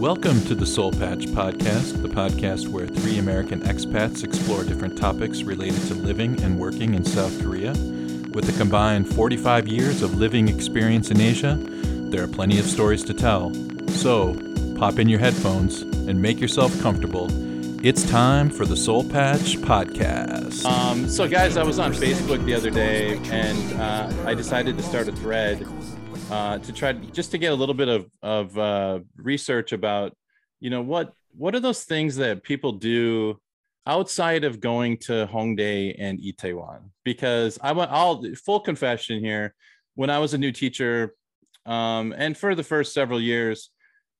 Welcome to the Seoul Patch Podcast, the podcast where three American expats explore different topics related to living and working in South Korea. With a combined 45 years of living experience in Asia, there are plenty of stories to tell. So, pop in your headphones and make yourself comfortable. It's time for the Seoul Patch Podcast. Um, so, guys, I was on Facebook the other day and uh, I decided to start a thread uh, to try just to get a little bit of of uh, research about you know what what are those things that people do outside of going to Hongdae and Itaewon because I want all full confession here. When I was a new teacher um, and for the first several years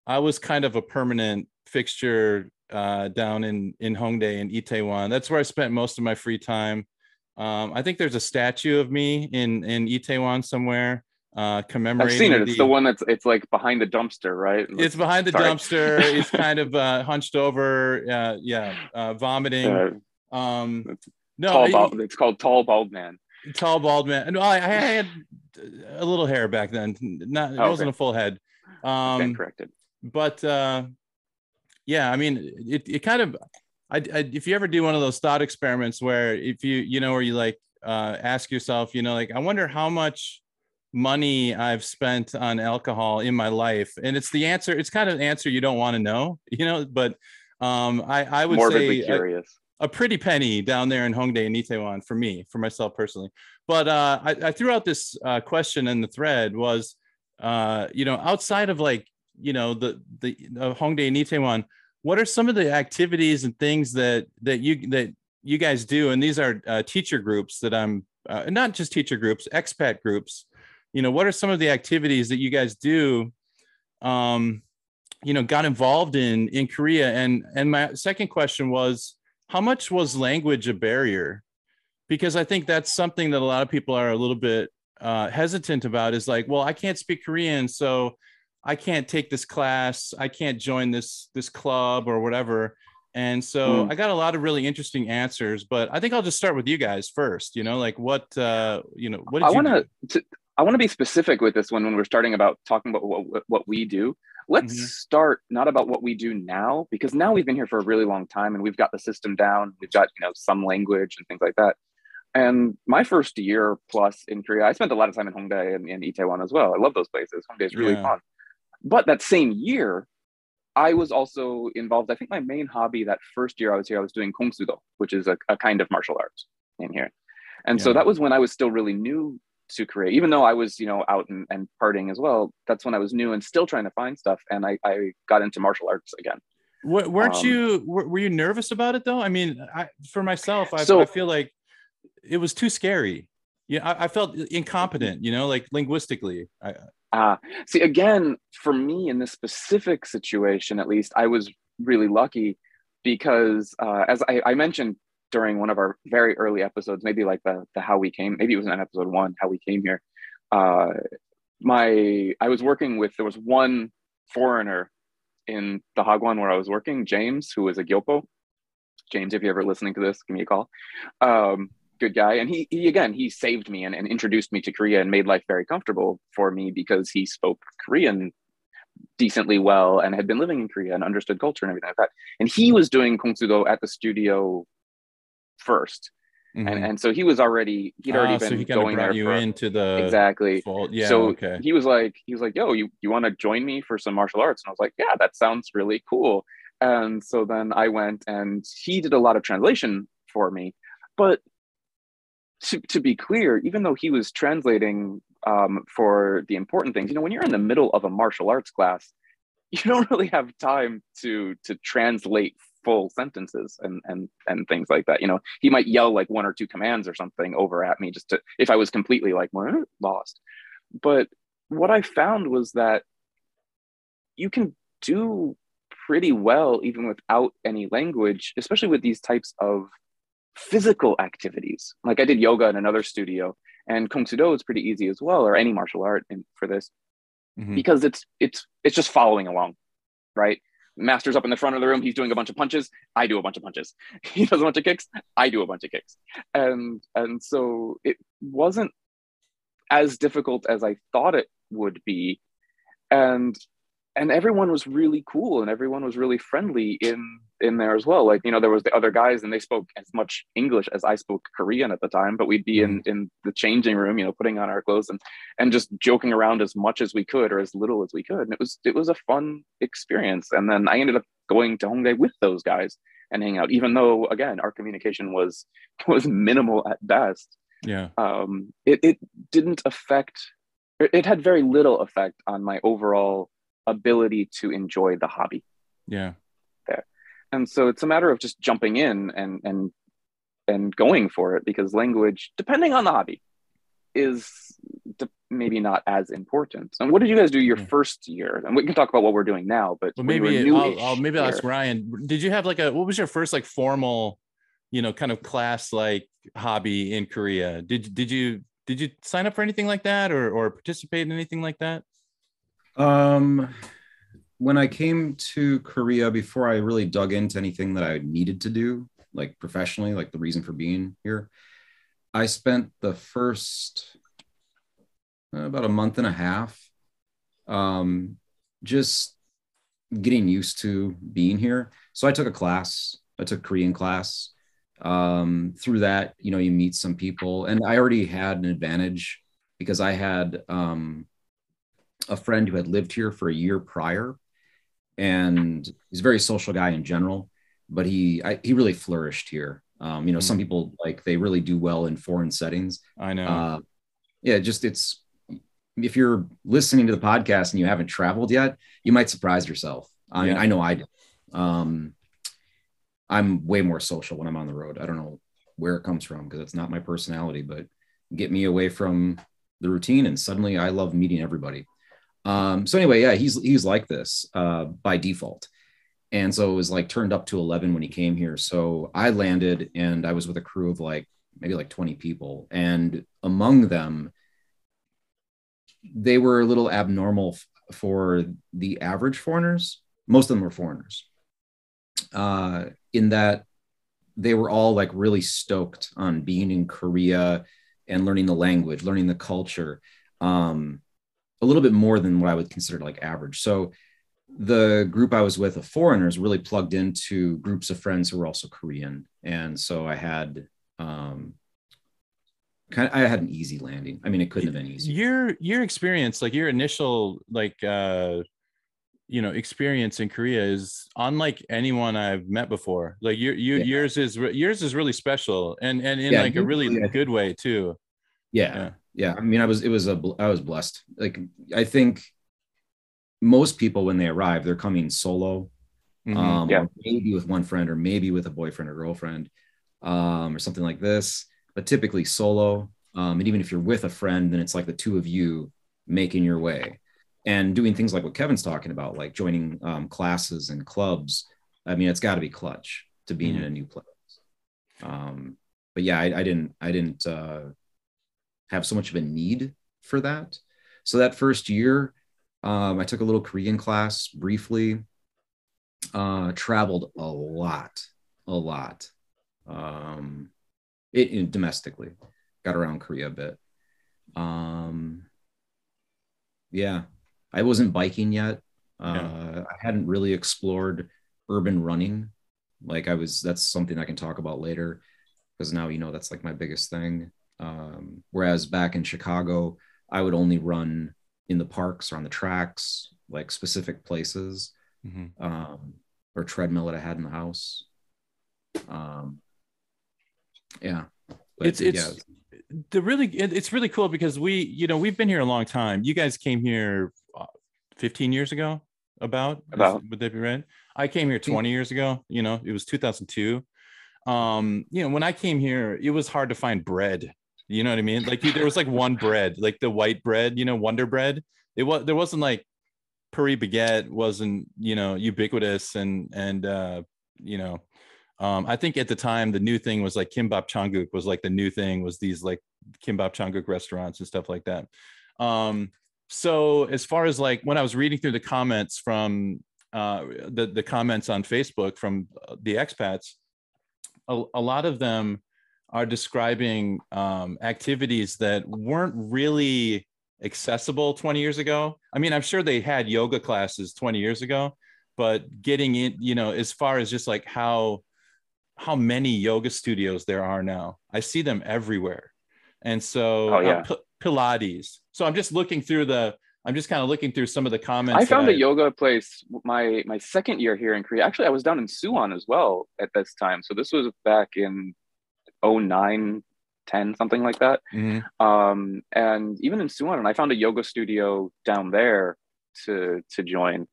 I was kind of a permanent fixture uh, down in in Hongdae and Itaewon that's where I spent most of my free time. Um, I think there's a statue of me in in Itaewon somewhere uh commemorating I've seen it. It's the one that's it's like behind the dumpster, right? it's behind the Sorry. dumpster he's kind of uh hunched over uh yeah uh vomiting Uh, um no tall bald, it's called tall bald man. tall bald man no I, I had a little hair back then not it Oh, wasn't okay. a full head um corrected. but uh yeah i mean it, it kind of I, I if you ever do one of those thought experiments where if you you know where you like uh ask yourself you know like i wonder how much money i've spent on alcohol in my life and it's the answer it's kind of an answer you don't want to know you know but um i i would Morbidly say uh, a, curious. a pretty penny down there in Hongdae and Itaewon for me, for myself personally. But uh, I, I threw out this uh, question in the thread was, uh, you know, outside of like, you know, the the uh, Hongdae and Itaewon, what are some of the activities and things that that you that you guys do? And these are uh, teacher groups that I'm uh, not just teacher groups, expat groups. You know, what are some of the activities that you guys do? Um, you know, got involved in in Korea. And and my second question was, how much was language a barrier? Because I think that's something that a lot of people are a little bit uh, hesitant about. Is like, well, I can't speak Korean, so I can't take this class, I can't join this this club or whatever. And so Hmm. I got a lot of really interesting answers, but I think I'll just start with you guys first. You know, like what uh, you know, what did I want to I want to be specific with this one when we're starting about talking about what what we do. Let's Mhm. start not about what we do now because now we've been here for a really long time and we've got the system down. We've got you know some language and things like that. And my first year plus in Korea, I spent a lot of time in Hongdae and, and Itaewon as well. I love those places. Hongdae is really Yeah. fun. But that same year, I was also involved. I think my main hobby that first year I was here, I was doing Kung Sudo, which is a, a kind of martial arts in here. And so that was when I was still really new to Korea, even though I was, you know, out and, and partying as well. That's when I was new and still trying to find stuff. And I, I got into martial arts again. W- weren't Um, you were, were you nervous about it though? I mean, I, for myself, I, So- I feel like it was too scary. Yeah, I, I felt incompetent. You know, like linguistically. I, Uh, see, again, for me in this specific situation, at least, I was really lucky because, uh, as I, I mentioned during one of our very early episodes, maybe like the, the how we came, maybe it was in episode one, how we came here. Uh, my I was working with there was one foreigner in the Hagwon where I was working, James, who was a Gyopo. James, if you're ever listening to this, give me a call. Um, good guy. And he, he again, he saved me and, and introduced me to Korea and made life very comfortable for me because he spoke Korean decently well and had been living in Korea and understood culture and everything like that. And he was doing Kung Sudo at the studio first. Mhm. And, and so he was already, he'd already Ah, been so he going there you for, into the exactly. Yeah. so okay. he was like, he was like, yo, you, you want to join me for some martial arts? And I was like, yeah, that sounds really cool. And so then I went and he did a lot of translation for me. But to, to be clear, even though he was translating um, for the important things, you know, when you're in the middle of a martial arts class, you don't really have time to to translate full sentences and and and things like that. You know, he might yell like one or two commands or something over at me just to if I was completely like lost. But what I found was that you can do pretty well even without any language, especially with these types of physical activities. Like I did yoga in another studio, and Kung Sudo is pretty easy as well, or any martial art in, for this Mhm. because it's it's it's just following along, right? Master's up in the front of the room. He's doing a bunch of punches. I do a bunch of punches. He does a bunch of kicks. I do a bunch of kicks. And and so it wasn't as difficult as I thought it would be. And and everyone was really cool and everyone was really friendly in in there as well. Like you know there was the other guys and they spoke as much english as i spoke korean at the time but we'd be in mm-hmm. in the changing room you know putting on our clothes and and just joking around as much as we could or as little as we could. And it was it was a fun experience. And then i ended up going to hongdae with those guys and hang out even though again our communication was was minimal at best. Yeah. Um it, it didn't affect it had very little effect on my overall ability to enjoy the hobby. Yeah. There. And so it's a matter of just jumping in and and and going for it because language, depending on the hobby, is maybe not as important. And what did you guys do your yeah. first year? And we can talk about what we're doing now, but well, maybe I'll, I'll, maybe I'll ask Ryan. Did you have like a what was your first like formal, you know, kind of class like hobby in Korea? Did did you did you sign up for anything like that or or participate in anything like that? Um, when I came to Korea, before I really dug into anything that I needed to do, like professionally, like the reason for being here, I spent the first uh, about a month and a half um, just getting used to being here. So I took a class, I took Korean class. Um, through that, you know, you meet some people, and I already had an advantage because I had um, a friend who had lived here for a year prior, and he's a very social guy in general. But he I, he really flourished here. Um, you know, mm-hmm. some people like they really do well in foreign settings. I know. Uh, yeah, just it's if you're listening to the podcast and you haven't traveled yet, you might surprise yourself. I mean, I know I did. Um, I'm way more social when I'm on the road. I don't know where it comes from because it's not my personality, but get me away from the routine and suddenly I love meeting everybody. Um, so anyway, yeah, he's he's like this uh, by default, and so it was like turned up to eleven when he came here. So I landed, and I was with a crew of like maybe like twenty people, and among them, they were a little abnormal f- for the average foreigners. Most of them were foreigners, uh, in that they were all like really stoked on being in Korea and learning the language, learning the culture. Um, a little bit more than what I would consider like average. So the group I was with of foreigners really plugged into groups of friends who were also Korean. And so I had um kind of I had an easy landing. I mean, it couldn't have been easy. Your your experience, like your initial like uh you know experience in Korea is unlike anyone I've met before. Like your you yeah. yours is yours is really special and and in yeah, like a really yeah. good way too. Yeah yeah i mean i was it was a i was blessed like i think most people when they arrive they're coming solo mm-hmm. um yeah. maybe with one friend or maybe with a boyfriend or girlfriend um or something like this but typically solo um and even if you're with a friend then it's like the two of you making your way and doing things like what kevin's talking about like joining um, classes and clubs i mean it's got to be clutch to being mm-hmm. in a new place um but yeah I, I didn't i didn't uh have so much of a need for that. So that first year, um, I took a little Korean class briefly, uh, traveled a lot, a lot, um, it, it, domestically, got around Korea a bit. Um, yeah, I wasn't biking yet. Uh, yeah. I hadn't really explored urban running. Like I was, that's something I can talk about later because now you know that's like my biggest thing. Um, whereas back in Chicago, I would only run in the parks or on the tracks, like specific places, mm-hmm. um, or treadmill that I had in the house. Um, yeah, but, it's it's yeah. the really it's really cool because we you know we've been here a long time. You guys came here uh, 15 years ago. About about would that be right? I came here 20 years ago. You know, it was 2002 um you know when i came here it was hard to find bread you know what I mean? Like there was like one bread, like the white bread, you know, Wonder Bread. It was there wasn't like Paris baguette wasn't you know ubiquitous and and uh, you know um, I think at the time the new thing was like Kimbap Cheonguk was like the new thing was these like Kimbap Cheonguk restaurants and stuff like that. Um, so as far as like when I was reading through the comments from uh, the the comments on Facebook from uh, the expats, a, a lot of them are describing um, activities that weren't really accessible 20 years ago. I mean, I'm sure they had yoga classes 20 years ago, but getting it, you know, as far as just like how how many yoga studios there are now. I see them everywhere. And so oh, yeah. uh, P- Pilates. So I'm just looking through the I'm just kind of looking through some of the comments. I found a I, yoga place my my second year here in Korea. Actually, I was down in Suwon as well at this time. So this was back in 09, 10, something like that. Mm-hmm. Um, and even in Suwon, and I found a yoga studio down there to to join.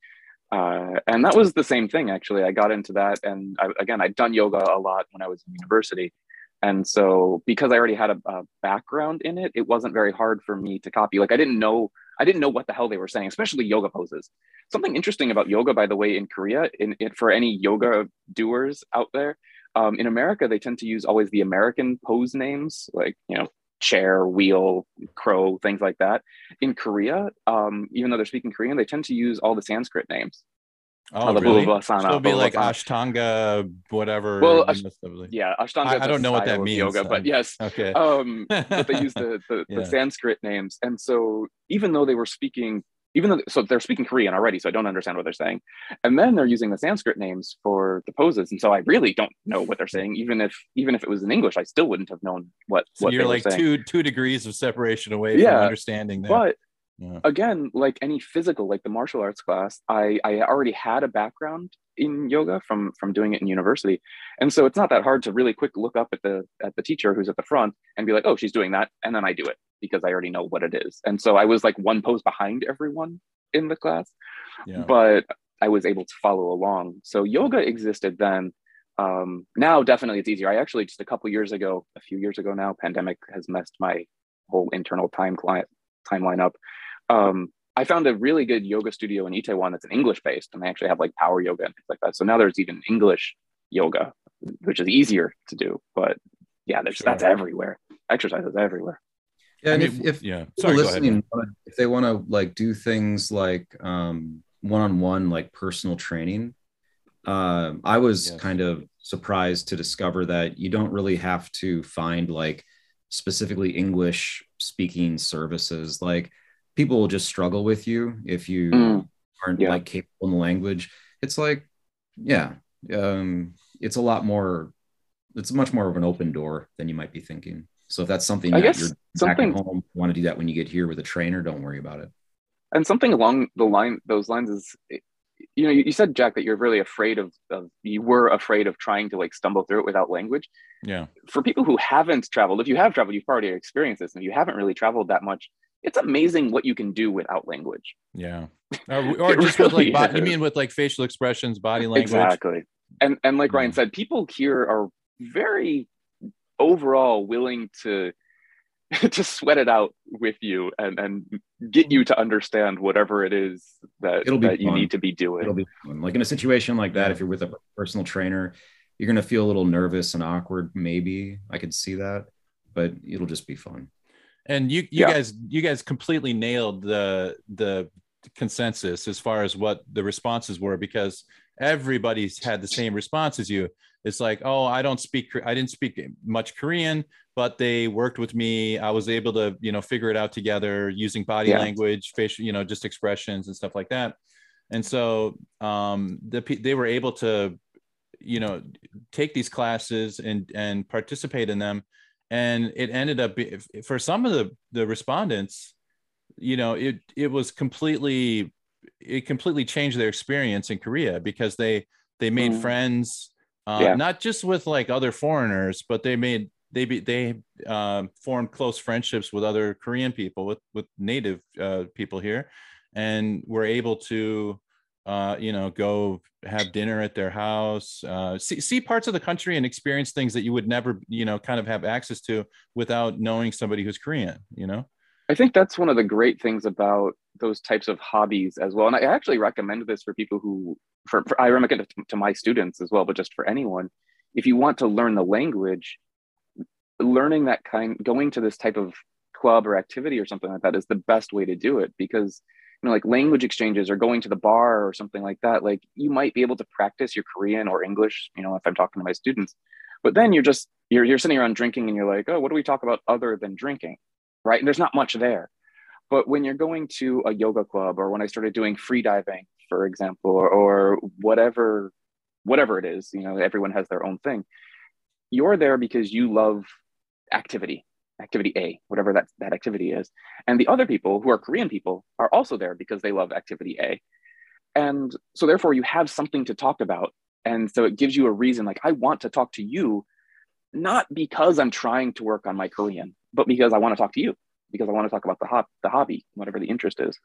Uh, and that was the same thing actually. I got into that, and I, again, I'd done yoga a lot when I was in university, and so because I already had a, a background in it, it wasn't very hard for me to copy. Like I didn't know I didn't know what the hell they were saying, especially yoga poses. Something interesting about yoga, by the way, in Korea, in, in for any yoga doers out there, um, in America, they tend to use always the American pose names, like, you know, chair, wheel, crow, things like that. In Korea, um, even though they're speaking Korean, they tend to use all the Sanskrit names. Oh, the really? Blah, sana, so it'll be like Ashtanga, whatever. Well, ash- yeah, Ashtanga. I, I don't know what that means. Yoga, but yes. Okay. Um, but they use the the, yeah. the Sanskrit names, and so even though they were speaking even though so they're speaking Korean already, so I don't understand what they're saying. And then they're using the Sanskrit names for the poses, and so I really don't know what they're saying. Even if even if it was in English, I still wouldn't have known what. So what you're like two two degrees of separation away yeah, from understanding that. But yeah. again, like any physical, like the martial arts class, I I already had a background in yoga from from doing it in university, and so it's not that hard to really quick look up at the at the teacher who's at the front and be like, oh, she's doing that, and then I do it because I already know what it is. And so I was like one pose behind everyone in the class, yeah. but I was able to follow along. So yoga existed then. Um, now definitely it's easier. I actually just a couple years ago, a few years ago now, pandemic has messed my whole internal time client timeline up. Um, I found a really good yoga studio in Itaewon that's an English based, and they actually have like power yoga and things like that. So now there's even English yoga, which is easier to do. But yeah, there's sure. that's everywhere. Exercises everywhere. Yeah, and I mean, if, if yeah, Sorry, listening, if they want to like do things like um, one-on-one, like personal training, uh, I was yes. kind of surprised to discover that you don't really have to find like specifically English speaking services. Like people will just struggle with you if you mm, aren't yeah. like capable in the language. It's like, yeah, um, it's a lot more. It's much more of an open door than you might be thinking. So if that's something I guess you're something, back at home, want to do that when you get here with a trainer, don't worry about it. And something along the line, those lines is, you know, you, said Jack that you're really afraid of, of, you were afraid of trying to like stumble through it without language. Yeah. For people who haven't traveled, if you have traveled, you've already experienced this, and if you haven't really traveled that much, it's amazing what you can do without language. Yeah. Oh, or, or just really with like, body, you mean with like facial expressions, body language? Exactly. And and like Ryan mm. said, people here are very overall willing to to sweat it out with you and and get you to understand whatever it is that, It'll be that you need to be doing. It'll be fun. Like in a situation like that, if you're with a personal trainer, you're gonna feel a little nervous and awkward. Maybe I could see that, but it'll just be fun. And you you yeah. guys you guys completely nailed the the consensus as far as what the responses were because everybody's had the same response as you. It's like oh i don't speak i didn't speak much korean but they worked with me. I was able to you know figure it out together using body yeah. language facial you know just expressions and stuff like that. And so um the, they were able to you know take these classes and and participate in them. And it ended up for some of the the respondents you know it it was completely it completely changed their experience in korea because they they made mm. friends uh, yeah. not just with like other foreigners, but they made they be they uh, formed close friendships with other Korean people, with with native uh, people here, and were able to uh, you know go have dinner at their house, uh, see see parts of the country and experience things that you would never you know kind of have access to without knowing somebody who's Korean. You know. I think that's one of the great things about those types of hobbies as well. And I actually recommend this for people who, for, for I recommend it to my students as well, but just for anyone, if you want to learn the language, learning that kind, going to this type of club or activity or something like that is the best way to do it because you know like language exchanges or going to the bar or something like that like you might be able to practice your korean or english you know if i'm talking to my students but then you're just you're, you're sitting around drinking and you're like oh what do we talk about other than drinking right? And there's not much there. But when you're going to a yoga club or when I started doing free diving, for example, or, or whatever, whatever it is, you know, everyone has their own thing. You're there because you love activity, activity A, whatever that, that activity is. And the other people who are Korean people are also there because they love activity A. And so therefore you have something to talk about. And so it gives you a reason, like, I want to talk to you, not because I'm trying to work on my Korean, but because I want to talk to you because I want to talk about the hop the hobby, whatever the interest is.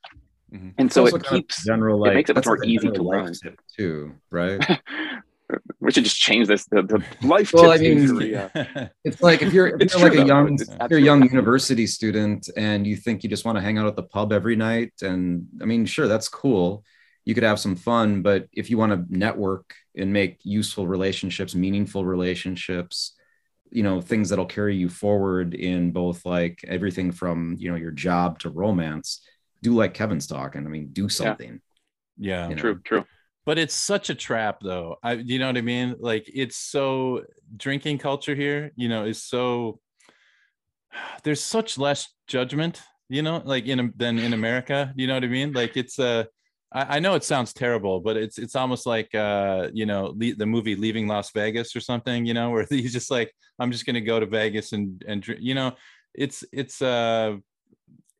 Mm-hmm. And it's so it keeps general like, it makes it much more easy to learn too, right? we should just change this the, the life well, I mean, it's like if you're, if you're like a young if you're a young university student and you think you just want to hang out at the pub every night and I mean sure that's cool you could have some fun but if you want to network and make useful relationships meaningful relationships you know things that'll carry you forward in both like everything from you know your job to romance do like kevin's talking i mean do something yeah, yeah. true true. But it's such a trap though. I you know what i mean? Like it's so drinking culture here you know is so there's such less judgment you know like in than in america you know what i mean? Like it's a uh, I, I know it sounds terrible, but it's it's almost like uh, you know le- the movie Leaving Las Vegas or something. You know, where he's just like, I'm just going to go to Vegas and and you know, it's it's uh,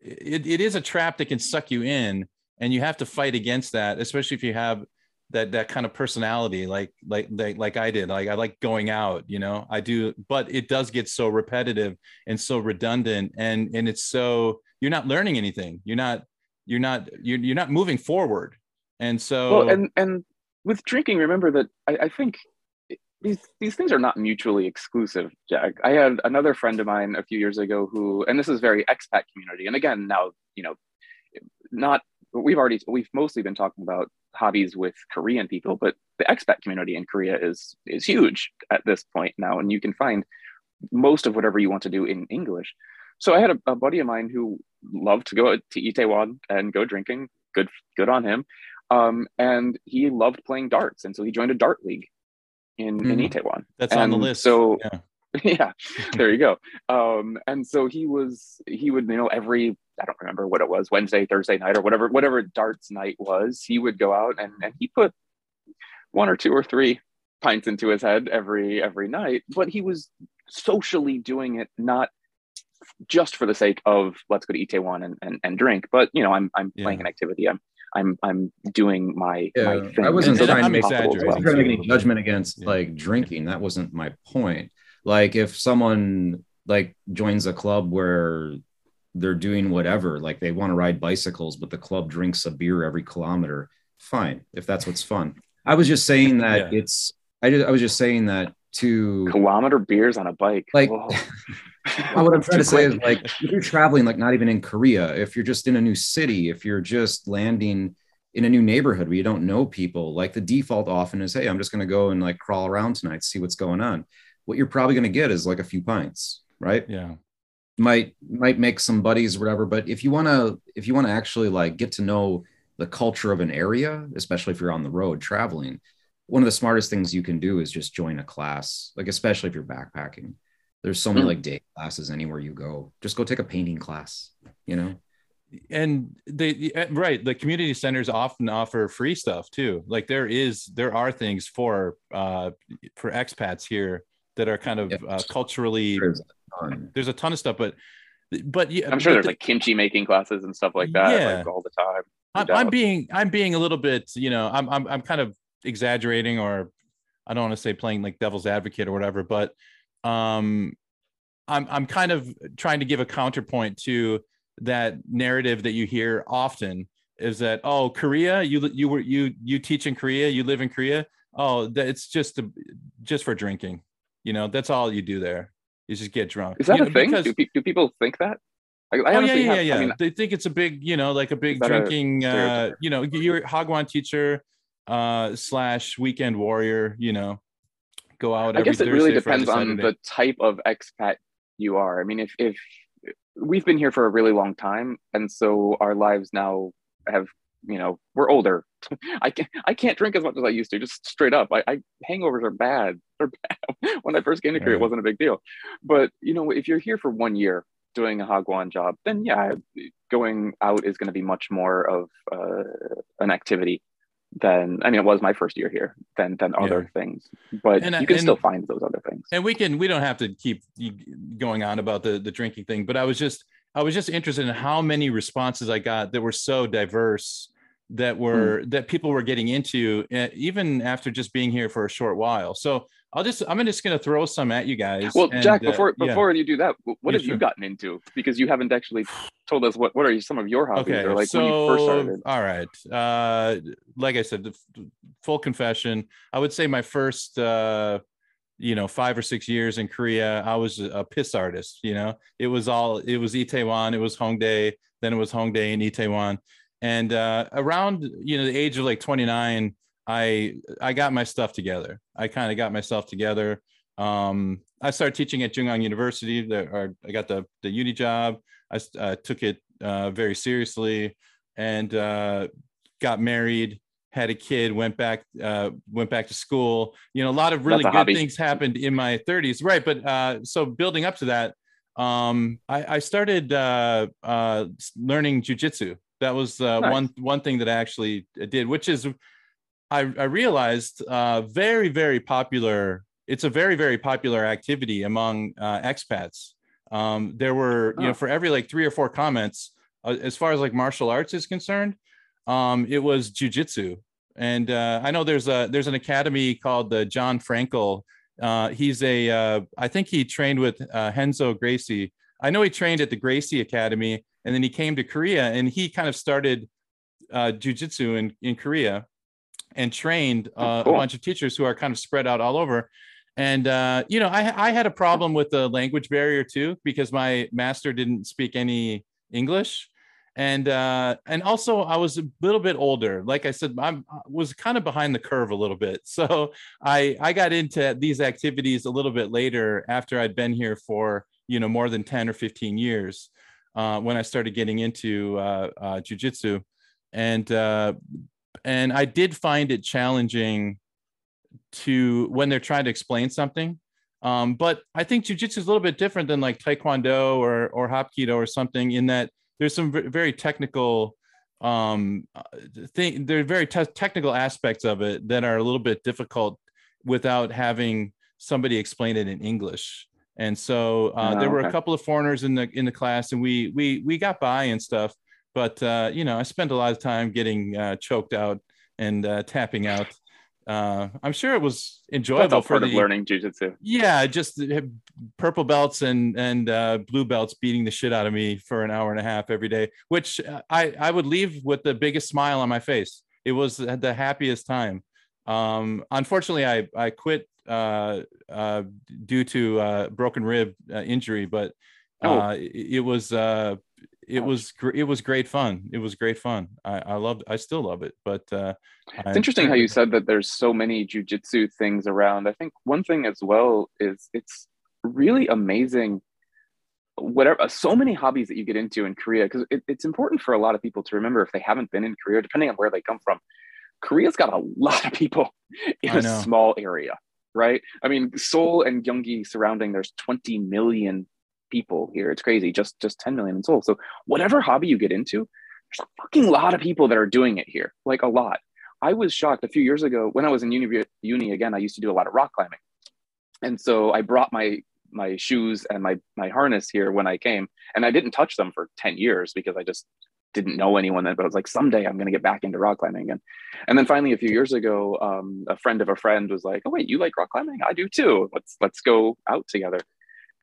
it, it is a trap that can suck you in, and you have to fight against that, especially if you have that that kind of personality like like like like I did. Like I like going out you know? I do but it does get so repetitive and so redundant and and it's so you're not learning anything. You're not you're not you're, you're not moving forward. And so well and and with drinking remember that i, I think these these things are not mutually exclusive jack. I had another friend of mine a few years ago who and this is very expat community and again now you know not we've already we've mostly been talking about hobbies with korean people but the expat community in korea is is huge at this point now and you can find most of whatever you want to do in english. So I had a, a buddy of mine who loved to go to Itaewon and go drinking. Good, good on him. Um, and he loved playing darts, and so he joined a dart league in mm. in hmm. Itaewon. That's and on the list. So. Yeah. yeah there you go um and so he was he would you know every i don't remember what it was wednesday thursday night or whatever whatever darts night was he would go out and and he put one or two or three pints into his head every every night but he was socially doing it not just for the sake of let's go to Itaewon and, and, and drink. But you know, I'm I'm yeah. playing an activity. I'm I'm I'm doing my, yeah, my thing. I wasn't so trying to make well. trying to make any judgment against yeah. like drinking. That wasn't my point. Like if someone like joins a club where they're doing whatever, like they want to ride bicycles, but the club drinks a beer every kilometer, fine. If that's what's fun. I was just saying that yeah. it's I, just, I was just saying that to kilometer beers on a bike. Like well, what I'm trying to say is like if you're traveling, like not even in Korea, if you're just in a new city, if you're just landing in a new neighborhood where you don't know people, like the default often is, hey, I'm just going to go and like crawl around tonight, see what's going on. What you're probably going to get is like a few pints, right? Yeah. Might might make some buddies or whatever, but if you want to if you want to actually like get to know the culture of an area, especially if you're on the road traveling, one of the smartest things you can do is just join a class, like especially if you're backpacking there's so many hmm. like day classes anywhere you go. Just go take a painting class, you know? And they eh, right, the community centers often offer free stuff too. Like there is there are things for uh for expats here that are kind of yep. uh, culturally there's a, there's a ton of stuff, but but yeah, I'm sure there's the, like kimchi making classes and stuff like that yeah. like, all the time. I'm, I'm being I'm being a little bit, you know, I'm I'm I'm kind of exaggerating or I don't want to say playing like devil's advocate or whatever, but um, I'm I'm kind of trying to give a counterpoint to that narrative that you hear often is that oh Korea you you were you you teach in Korea you live in Korea. Oh that it's just a, just for drinking. You know that's all you do there. You just get drunk. Is that you a know, thing? do, do people think that? I, I oh yeah yeah have, yeah, I mean, they think it's a big you know like a big drinking a uh you know you're Hagwon teacher uh slash weekend warrior you know go out. I guess it really depends on the type of expat you are. I mean, if if we've been here for a really long time, and so our lives now have you know we're older. I can't I can't drink as much as I used to. Just straight up, I, I hangovers are bad. They're bad. when I first came to Korea, it wasn't a big deal. But you know, if you're here for one year doing a hagwon job, then yeah, going out is going to be much more of uh, an activity than I mean it was my first year here than than other yeah. things. But and, you can and, still find those other things. And we can we don't have to keep going on about the the drinking thing, but I was just I was just interested in how many responses I got that were so diverse that were mm. that people were getting into eh, even after just being here for a short while. So I'll just I'm just going to throw some at you guys. Well, and, Jack, uh, before uh, before you do that, what yeah, have sure. you gotten into? Because you haven't actually told us what what are some of your hobbies okay, or like so, when you first started. All right, uh, like I said, full confession, I would say my first. Uh, you know, five or six years in Korea, I was a piss artist. You know, it was all it was Itaewon, it was Hongdae, then it was Hongdae and Itaewon, and uh, around you know the age of like 29 i i got my stuff together. I kind of got myself together. Um, i started teaching at Jungwon university. There i got the the uni job. I uh, took it uh, very seriously and uh, got married had a kid went back uh, went back to school. You know a lot of really good hobby. things happened in my 30s right but uh, so building up to that um, I, I started uh, uh, learning jujitsu. That was uh, nice. one one thing that I actually did, which is I, I realized uh, very very popular. It's a very very popular activity among uh, expats. Um, there were you know for every like three or four comments, uh, as far as like martial arts is concerned, um, it was jujitsu. And uh, I know there's a there's an academy called the John Frankl. Uh, he's a uh, I think he trained with uh, Renzo Gracie. I know he trained at the Gracie Academy, and then he came to Korea and he kind of started uh, jujitsu in, in Korea and trained uh, cool. a bunch of teachers who are kind of spread out all over. And uh, you know, I, I had a problem with the language barrier too because my master didn't speak any English, and uh, and also I was a little bit older. Like I said, I'm, I was kind of behind the curve a little bit, so I I got into these activities a little bit later after I'd been here for you know more than ten or fifteen years uh, when I started getting into uh, uh, jujitsu, and uh, and I did find it challenging to when they're trying to explain something. Um, but I think jujitsu is a little bit different than like taekwondo or or hapkido or something in that there's some very technical um thing there are very te- technical aspects of it that are a little bit difficult without having somebody explain it in english and so uh, oh, there were okay. a couple of foreigners in the in the class, and we we we got by and stuff. But uh, you know, I spent a lot of time getting uh, choked out and uh, tapping out. Uh, I'm sure it was enjoyable for the learning jujitsu. Yeah, just purple belts and and uh, blue belts beating the shit out of me for an hour and a half every day, which I I would leave with the biggest smile on my face. It was the happiest time. Um, unfortunately, I I quit uh, uh, due to uh, broken rib uh, injury, but oh. Uh, it, it, was uh, it was it was great fun. It was great fun. I, I loved. I still love it. But uh, it's I, interesting how you said that there's so many jujitsu things around. I think one thing as well is it's really amazing whatever uh, so many hobbies that you get into in korea because it, it's important for a lot of people to remember if they haven't been in korea depending on where they come from korea's got a lot of people in a small area right? I mean, Seoul and Gyeonggi surrounding, there's 20 million people here. It's crazy. Just just 10 million in Seoul. So whatever hobby you get into, there's a fucking lot of people that are doing it here. Like a lot. I was shocked a few years ago when I was in uni, uni again. I used to do a lot of rock climbing, and so I brought my my shoes and my my harness here when I came, and I didn't touch them for ten years because I just didn't know anyone then, but I was like, someday I'm going to get back into rock climbing again. And then finally, a few years ago, um, a friend of a friend was like, "Oh wait, you like rock climbing? I do too. Let's let's go out together."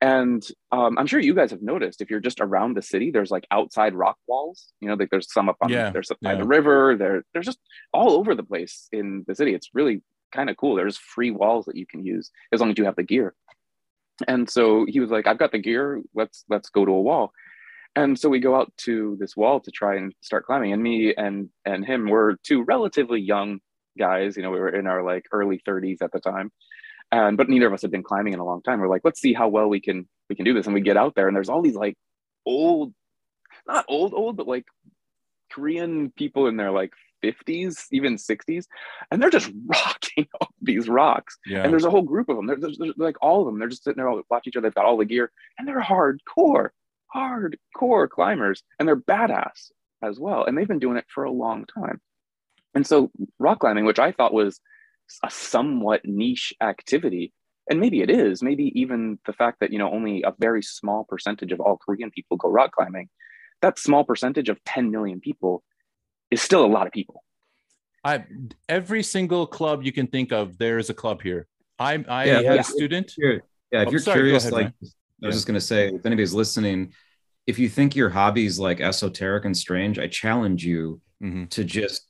And um, I'm sure you guys have noticed if you're just around the city, there's like outside rock walls. You know, like there's some up on yeah, there's by yeah. the river. There, there's just all over the place in the city. It's really kind of cool. There's free walls that you can use as long as you have the gear. And so he was like, "I've got the gear. Let's let's go to a wall." and so we go out to this wall to try and start climbing and me and and him were two relatively young guys you know we were in our like early 30s at the time and but neither of us had been climbing in a long time we're like let's see how well we can we can do this and we get out there and there's all these like old not old old but like korean people in their like 50s even 60s and they're just rocking these rocks yeah. and there's a whole group of them there's, there's, like all of them they're just sitting there all, watch each other they've got all the gear and they're hardcore hardcore climbers and they're badass as well. And they've been doing it for a long time. And so rock climbing, which I thought was a somewhat niche activity, and maybe it is, maybe even the fact that, you know, only a very small percentage of all Korean people go rock climbing, that small percentage of 10 million people is still a lot of people. I every single club you can think of, there is a club here. I I yeah, had yeah. a student. yeah, if oh, you're sorry, curious, ahead, like man. I was just gonna say, if anybody's listening, if you think your hobby's like esoteric and strange, I challenge you mm-hmm. to just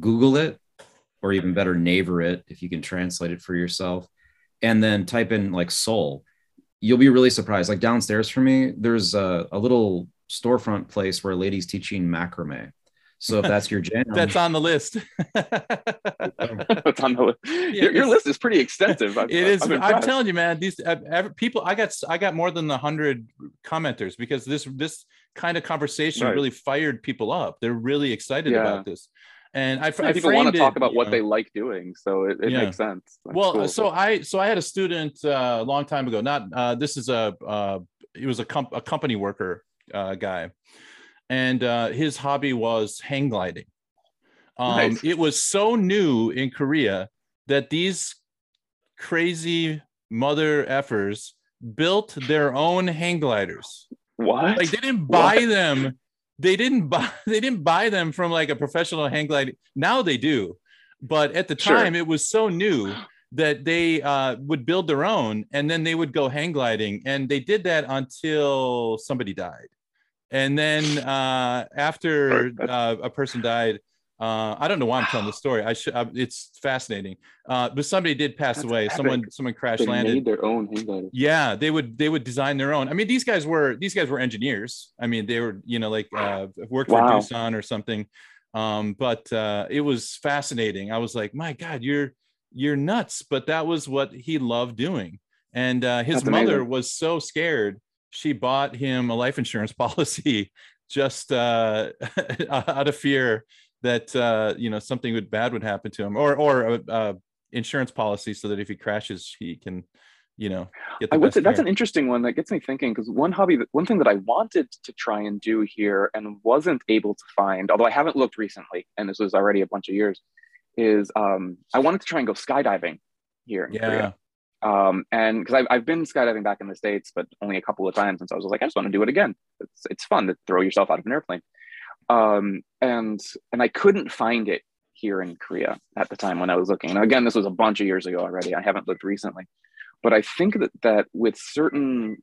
Google it, or even better, Naver it if you can translate it for yourself, and then type in like Seoul. You'll be really surprised. Like downstairs for me, there's a, a little storefront place where ladies teaching macrame so if that's your jam, that's on the list. it's on the list. Yeah, your, your list is pretty extensive. I'm, it is. I'm, I'm, telling you, man. These uh, every, people. I got. I got more than a hundred commenters because this this kind of conversation right. really fired people up. They're really excited yeah. about this. And I, yeah, I people want to talk about what know. they like doing, so it, it makes sense. That's well, cool. so I so I had a student uh, a long time ago. Not uh, this is a uh, he was a, comp- a company worker uh, guy and uh, his hobby was hang gliding. Um, nice. It was so new in Korea that these crazy mother effers built their own hang gliders. What? Like they didn't buy what? them. They didn't buy. They didn't buy them from like a professional hang glide. Now they do, but at the time sure. it was so new that they uh, would build their own and then they would go hang gliding, and they did that until somebody died and then uh, after uh, a person died, uh, I don't know why I'm telling the story. I should. It's fascinating. Uh, but somebody did pass That's away. Epic. Someone, someone crash they landed. Made their own hang glider. Yeah, they would. They would design their own. I mean, these guys were. These guys were engineers. I mean, they were. You know, like uh, worked wow. for Doosan or something. Um, but uh, it was fascinating. I was like, my God, you're you're nuts. But that was what he loved doing. And uh, his That's mother amazing. was so scared she bought him a life insurance policy just uh, out of fear that uh, you know something would bad would happen to him, or or a, a insurance policy so that if he crashes, he can you know I would say that's an interesting one that gets me thinking because one hobby that one thing that I wanted to try and do here and wasn't able to find, although I haven't looked recently, and this was already a bunch of years, is um, I wanted to try and go skydiving here in yeah. Korea. Um, and because I've, I've been skydiving back in the States, but only a couple of times. And so I was like, I just want to do it again. It's, it's fun to throw yourself out of an airplane. Um, and, and I couldn't find it here in Korea at the time when I was looking. And again, this was a bunch of years ago already. I haven't looked recently, but I think that, that with certain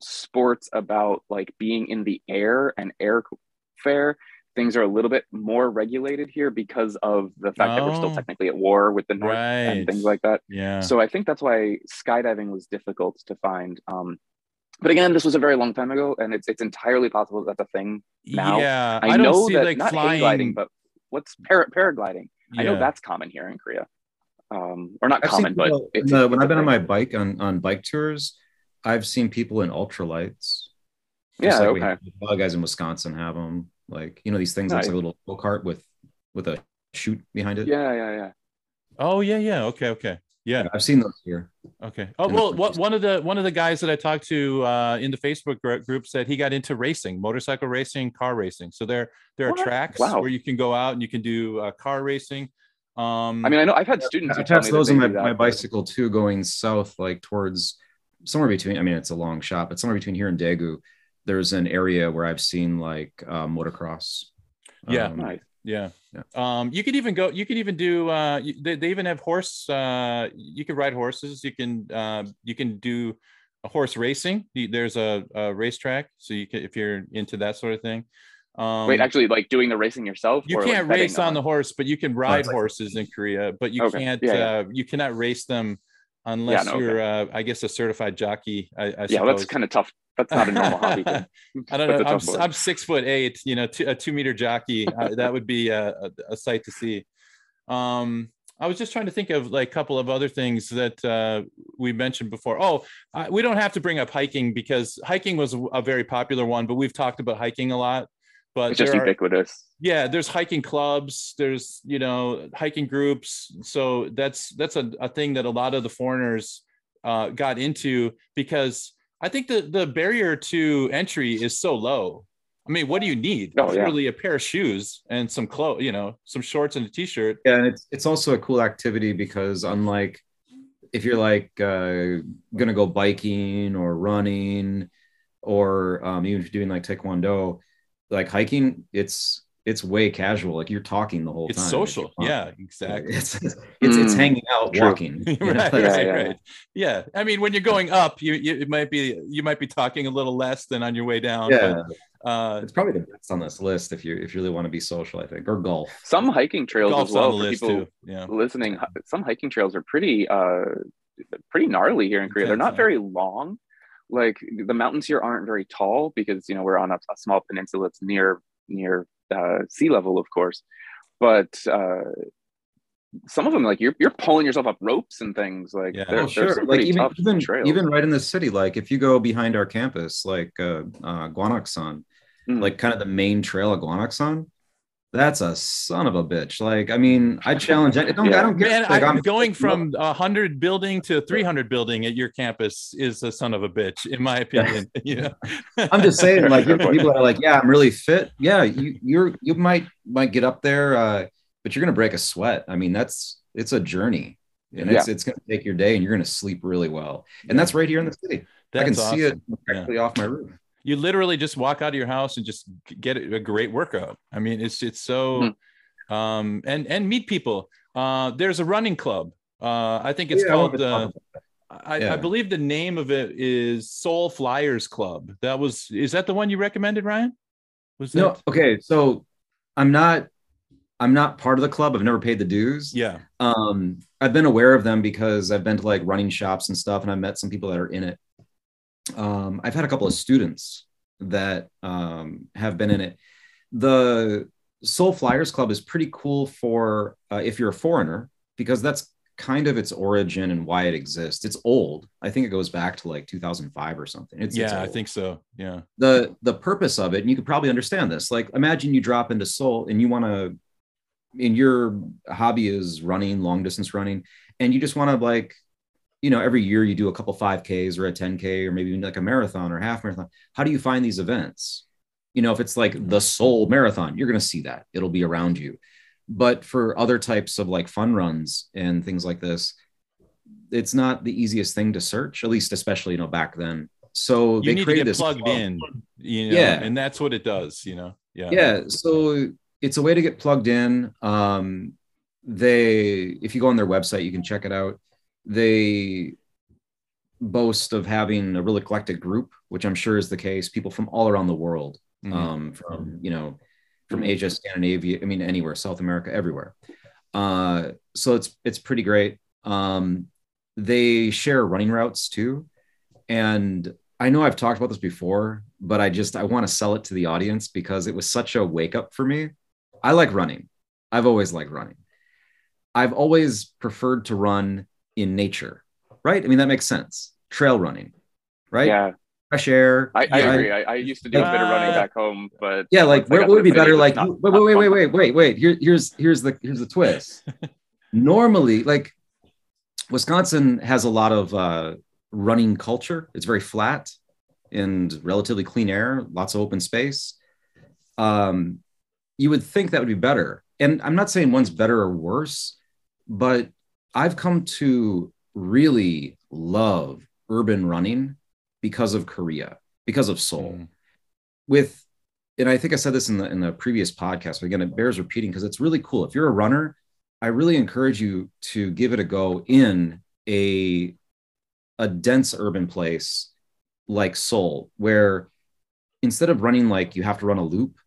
sports about like being in the air and airfare, things are a little bit more regulated here because of the fact oh, that we're still oh. technically at war with the north right. and things like that. Yeah. So I think that's why skydiving was difficult to find. Um, but again, this was a very long time ago, and it's it's entirely possible that's a thing now. Yeah, I, I know that like not flying... gliding, but what's para- paragliding? Yeah. I know that's common here in Korea, um, or not I've common, but the, when I've been on my bike on on bike tours, I've seen people in ultralights. Yeah, like okay. a lot of guys in Wisconsin have them like you know these things nice. like a little go kart with with a chute behind it. Yeah, yeah, yeah. Oh yeah, yeah. Okay, okay. Yeah, I've seen those here. Okay. Oh well, what, one of the one of the guys that I talked to uh, in the Facebook group said he got into racing, motorcycle racing, car racing. So there there are what? tracks wow. where you can go out and you can do uh, car racing. Um, I mean, I know I've had students. I passed those on my, my bicycle too, going south, like towards somewhere between. I mean, it's a long shot, but somewhere between here and Daegu there's an area where I've seen like uh, motocross. Yeah, um, nice. Yeah. yeah. Um, you could even go. You could even do. Uh, they, they even have horse. Uh, you can ride horses. You can. Uh, you can do a horse racing. There's a, a racetrack, so you can if you're into that sort of thing. Um, Wait, actually, like doing the racing yourself? You can't like race on, on, the horse, but you can ride horses in Korea. But you okay. can't. Yeah, yeah. Uh, you cannot race them unless yeah, no, you're, okay. uh, I guess, a certified jockey. I, I yeah, that's kind of tough that's not a normal hobby. I don't know. I'm, I'm, six foot eight. You know, two, a two meter jockey. uh, that would be a, a, a, sight to see. Um, I was just trying to think of like a couple of other things that uh, we mentioned before. Oh, uh, we don't have to bring up hiking because hiking was a very popular one, but we've talked about hiking a lot. But it's just ubiquitous. Are, yeah, there's hiking clubs. There's you know hiking groups. So that's that's a, a thing that a lot of the foreigners uh, got into because I think the the barrier to entry is so low. I mean, what do you need? Oh, yeah. Literally a pair of shoes and some clothes, you know, some shorts and a t-shirt. Yeah, and it's it's also a cool activity because unlike if you're like uh, gonna go biking or running, or um, even if you're doing like taekwondo, like hiking, it's it's way casual. Like you're talking the whole time. It's time. social. Yeah, exactly. It's it's, it's, it's Mm, hanging out, true. walking. right, Yeah, right, yeah. right. Yeah. I mean, when you're going up, you, you it might be you might be talking a little less than on your way down. yeah, But, uh, it's probably the best on this list if you if you really want to be social. I think or golf. Some hiking trails golf's as well on the for list people too. Yeah. listening. Some hiking trails are pretty uh pretty gnarly here in Korea. They're not very long. Like the mountains here aren't very tall because you know we're on a, a small peninsula. It's near near uh, sea level, of course, but uh, some of them like you're you're pulling yourself up ropes and things. Like Yeah. they're, Oh, they're sure. Like even tough even trails. even right in the city, like if you go behind our campus, like uh, uh Gwanaksan, Mm. like kind of the main trail of Gwanaksan, that's a son of a bitch. Like, I mean, I challenge it. Don't, I don't get Man, like I, I'm going from a hundred building to three hundred building at your campus is a son of a bitch, in my opinion. yeah. I'm just saying, like Fair you know, point. people are like, yeah, I'm really fit. Yeah, you you're you might might get up there, uh, but you're gonna break a sweat. I mean, that's it's a journey. And it's it's gonna take your day and you're gonna sleep really well. And that's right here in the city. I can That's see it awesome. directly off my roof. You literally just walk out of your house and just get a great workout. I mean, it's it's so Hmm. um and and meet people. Uh there's a running club. Uh I think it's Yeah, called wanted to uh, talk about I, I believe the name of it is Seoul Flyers Club. That was is that the one you recommended, Ryan? Was that No, okay. So I'm not I'm not part of the club. I've never paid the dues. yeah. Um, I've been aware of them because I've been to like running shops and stuff, and I've met some people that are in it. Um, I've had a couple of students that um, have been in it. The Seoul Flyers Club is pretty cool for uh, if you're a foreigner because that's kind of its origin and why it exists. It's old. I think it goes back to like 2005 or something. It's, it's yeah, I think so. Yeah. the the purpose of it and you could probably understand this like imagine you drop into Seoul and you want to and your hobby is running long distance running and you just want to like you know every year you do a couple 5ks or a 10k or maybe even like a marathon or half marathon how do you find these events you know if it's like the Seoul marathon you're going to see that it'll be around you but for other types of like fun runs and things like this it's not the easiest thing to search at least especially you know back then so You they need to created get this plugged club. in, you know, Yeah. and that's what it does, you know. Yeah. yeah so it's a way to get plugged in um they if you go on their website you can check it out they boast of having a real eclectic group which i'm sure is the case people from all around the world Mhm. um from you know from asia scandinavia i mean anywhere south america everywhere. Uh so it's it's pretty great. Um they share running routes too. And i know i've talked about this before but i just i want to sell it to the audience because it was such a wake up for me. I like running. I've always liked running. I've always preferred to run in nature right? I mean that makes sense. Trail running right? Yeah, fresh air. I, I Yeah, agree. I, I used to do a bit of running Uh, back home, but yeah like once I what would to be better? like not- wait not wait wait wait wait wait wait. Here, here's here's the here's the twist. Normally like wisconsin has a lot of uh running culture. It's very flat and relatively clean air lots of open space. Um you would think that would be better. And i'm not saying one's better or worse but i've come to really love urban running because of korea because of seoul Mhm. with and I think I said this in the in the previous podcast, but again, it bears repeating because it's really cool. If you're a runner, I really encourage you to give it a go in a a dense urban place like Seoul, where instead of running like you have to run a loop,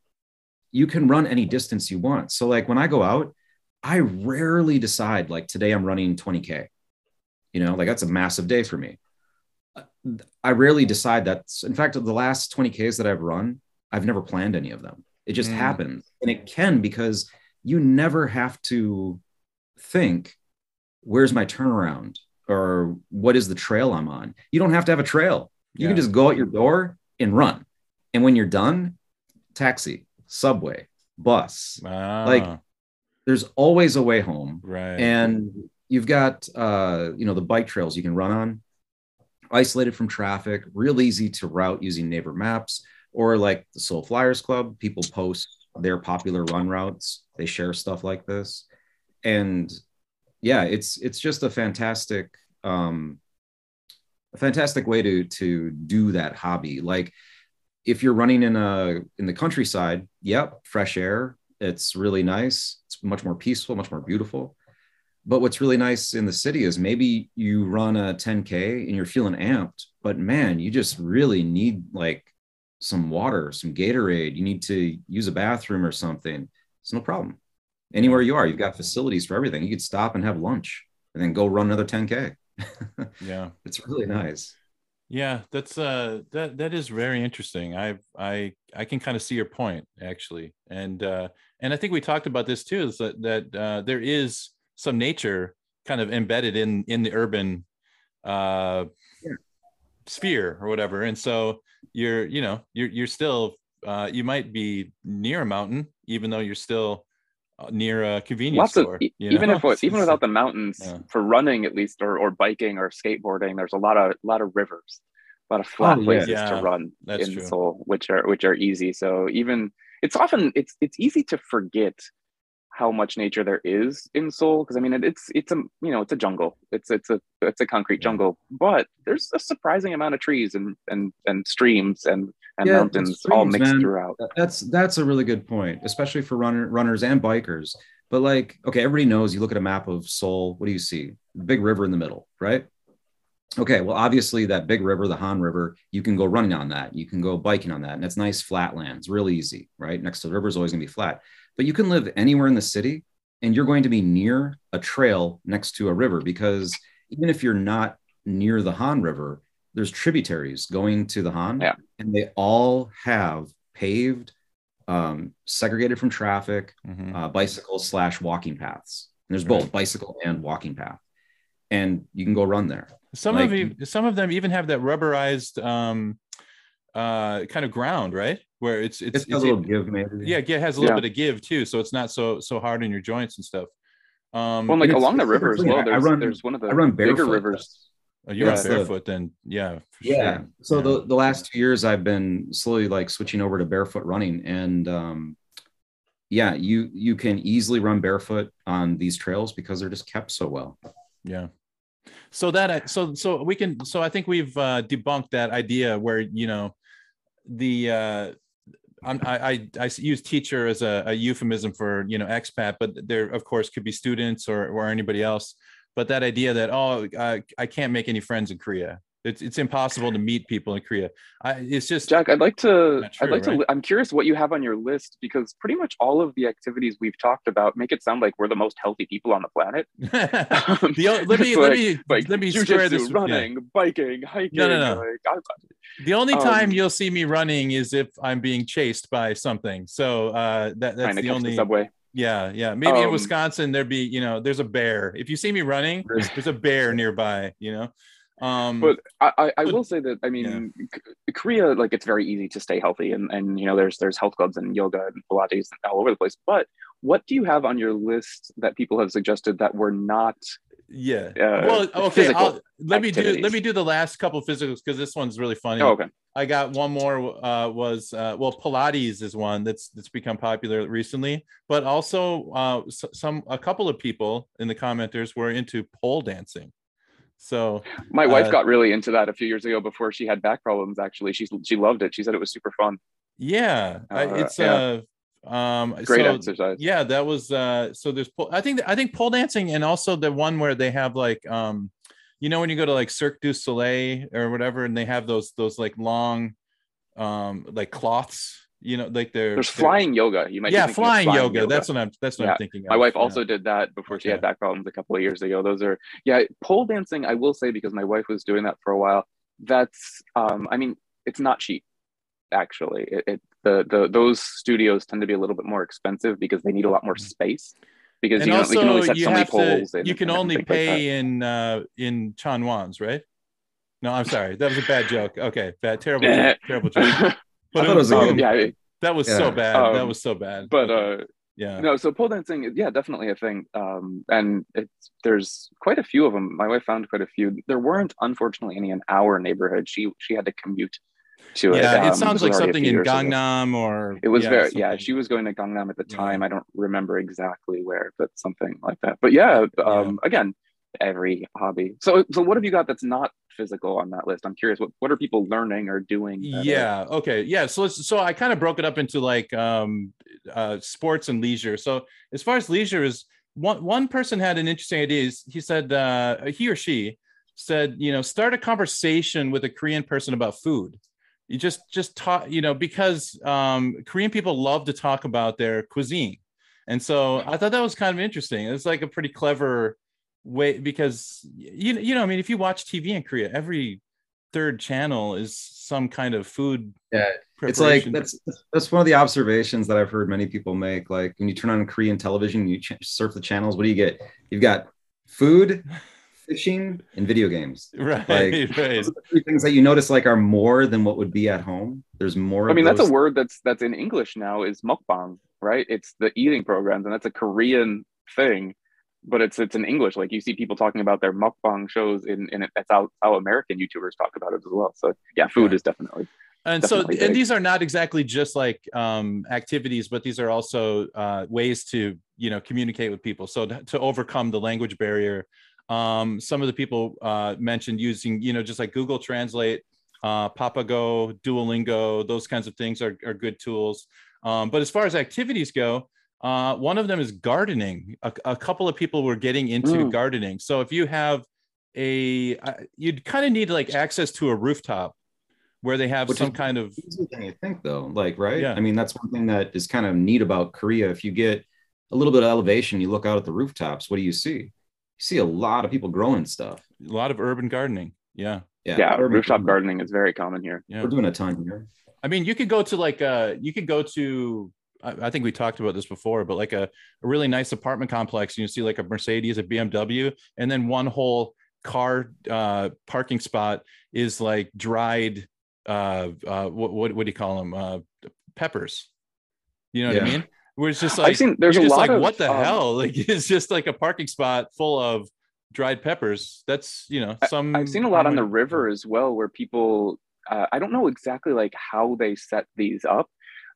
you can run any distance you want. So like when I go out, I rarely decide like today I'm running 20k. You know, like that's a massive day for me. I rarely decide that. In fact, the last 20Ks that I've run, I've never planned any of them. It just Mm. happens. And it can because you never have to think, where's my turnaround? Or what is the trail I'm on? You don't have to have a trail. You can just go out your door and run. And when you're done, taxi, subway, bus. Ah, Like- There's always a way home right. and you've got uh you know the bike trails you can run on isolated from traffic, real easy to route using Naver Maps, or like the Seoul Flyers Club. People post their popular run routes. They share stuff like this, and yeah, it's it's just a fantastic um, a fantastic way to to do that hobby. Like if you're running in a in the countryside, yep, fresh air. It's really nice. It's much more peaceful, much more beautiful. But what's really nice in the city is maybe you run a 10K and you're feeling amped, but man, you just really need like some water, some Gatorade. You need to use a bathroom or something. It's no problem. Anywhere you are, you've got facilities for everything. You could stop and have lunch and then go run another 10K. yeah. It's really nice. Yeah, that's uh that that is very interesting. I I I can kind of see your point actually. And uh and I think we talked about this too is that that uh there is some nature kind of embedded in in the urban uh yeah. sphere or whatever and so you're you know you're you're still uh you might be near a mountain even though you're still uh, near a convenience Lots store. Of, even know? if even without the mountains, yeah. for running at least, or, or biking or skateboarding, there's a lot of lot of rivers, a lot of flat oh, places yeah. to run That's in true. Seoul, which are which are easy. So even it's often it's it's easy to forget how much nature there is in Seoul because I mean it, it's it's a you know it's a jungle it's it's a it's a concrete jungle but there's a surprising amount of trees and and and streams and and yeah, mountains streams, all mixed man. throughout. That's that's a really good point, especially for runner runners and bikers. But like, okay, everybody knows you look at a map of Seoul. What do you see? The big river in the middle, right? Okay, well, obviously that big river, the Han River, you can go running on that. You can go biking on that, and it's nice flat land. It's real easy, right? Next to the river is always gonna be flat but you can live anywhere in the city and you're going to be near a trail next to a river because even if you're not near the Han River, there's tributaries going to the Han, yeah. and they all have paved, um, segregated from traffic, mm-hmm. uh, bicycle slash walking paths. And there's both bicycle and walking path, and you can go run there. Some like, of you, some of them even have that rubberized um, uh, kind of ground, right? where it's it's, it's, it's a little it, give maybe. Yeah, it has a little yeah. bit of give too, so it's not so so hard on your joints and stuff. Um, well, like along the river as well. There's, run, there's one of the I run bigger rivers. Oh, you're yeah, barefoot then, yeah. yeah. Sure. So yeah. the the last two years, I've been slowly like switching over to barefoot running, and um, yeah, you you can easily run barefoot on these trails because they're just kept so well. Yeah. So that I, so so we can so I think we've uh, debunked that idea where you know the uh I, I, I use teacher as a, a, euphemism for you know expat, but there of course could be students or or anybody else. But that idea that oh I, I can't make any friends in Korea, it's, it's impossible to meet people in Korea. I, it's just Jack. I'd like to. True, I'd like right? to. I'm curious what you have on your list because pretty much all of the activities we've talked about make it sound like we're the most healthy people on the planet. the, let me let me like let me square this. Running, yeah. biking, hiking. No, no, no. Like, the only um, time you'll see me running is if I'm being chased by something. So uh, that that's the only the subway. Yeah, yeah. Maybe um, in Wisconsin there'd be, you know, there's a bear. If you see me running, there's a bear nearby. You know. Um, but I, I, I will say that I mean yeah. Korea like it's very easy to stay healthy and and you know there's there's health clubs and yoga and Pilates all over the place. But what do you have on your list that people have suggested that were not? Yeah. Uh, well, okay. let me do let me do the last couple of physicals because this one's really funny. Oh, okay. I got one more. Uh, was uh, well, Pilates is one that's that's become popular recently, but also uh, some a couple of people in the commenters were into pole dancing. So my wife uh, got really into that a few years ago before she had back problems. Actually, she she loved it. She said it was super fun. Yeah, uh, it's yeah. uh um great so, exercise. Yeah, that was uh so there's I think I think pole dancing and also the one where they have like um you know when you go to like Cirque du Soleil or whatever and they have those those like long um like cloths you know, like they're there's flying yoga. You might yeah, flying, flying yoga. yoga. That's what I'm. That's what yeah. I'm thinking. Of. My wife also did that before she had back problems a couple of years ago. Those are yeah, pole dancing. I will say because my wife was doing that for a while. That's um, I mean, it's not cheap. Actually, it, it the the those studios tend to be a little bit more expensive because they need a lot more space. Because and you know, also, can only set so many poles. To, you can only pay like in uh, in chonwons, right? No, I'm sorry. That was a bad joke. Okay, bad, terrible, joke, terrible joke. But I thought it was a um, good. Yeah, that was yeah. so bad. Um, that was so bad. But uh, yeah. No, so pole dancing is yeah, definitely a thing. Um, and it's there's quite a few of them. My wife found quite a few. There weren't, unfortunately, any in our neighborhood. She she had to commute to yeah, it. Yeah, it um, sounds like something in years ago. Gangnam or It was yeah, very something. yeah. She was going to Gangnam at the Yeah. time. I don't remember exactly where, but something like that. But yeah, um, again, every hobby. So so what have you got that's not physical on that list? I'm curious. What what are people learning or doing? yeah okay yeah so let's so i kind of broke it up into like um uh sports and leisure so as far as leisure is one one person had an interesting idea he said uh he or she said you know start a conversation with a korean person about food you just just talk you know because um korean people love to talk about their cuisine and so i thought that was kind of interesting it's like a pretty clever way because you, you know i mean if you watch tv in korea every third channel is some kind of food Yeah, it's like that's that's one of the observations that I've heard many people make. Like when you turn on Korean television, you ch- surf the channels. What do you get? You've got food, fishing, and video games. right like- right Those are the three things that you notice like are more than what would be at home. There's more. I of mean, that's a word that's that's in English now is mukbang, right? It's the eating programs, and that's a Korean thing, but it's it's in English. Like you see people talking about their mukbang shows in in it. That's how how American YouTubers talk about it as well. So yeah, food Yeah. is definitely and so definitely and these are not exactly just like um activities but these are also uh ways to you know communicate with people so to, to overcome the language barrier um some of the people uh mentioned using you know just like google translate uh papago duolingo those kinds of things are, are good tools um but as far as activities go uh one of them is gardening a, a couple of people were getting into Mm. gardening so if you have a uh, you'd kind of need like access to a rooftop where they have Which some is- kind of easier than you think though like right Yeah. i mean that's one thing that is kind of neat about korea if you get a little bit of elevation you look out at the rooftops what do you see you see a lot of people growing stuff a lot of urban gardening yeah yeah. urban rooftop gardening. gardening is very common here. yeah we're doing a ton here i mean you could go to like uh you could go to I I think we talked about this before, but like a, a really nice apartment complex, and you see like a Mercedes, a BMW, and then one whole car uh, parking spot is like dried, uh, uh, what, what what do you call them? Uh, peppers. You know what I mean? Where it's just like I've seen there's a lot like of what the um, hell? Like it's just like a parking spot full of dried peppers. That's you know some. I've seen a lot on the river as well, where people. Uh, I don't know exactly like how they set these up,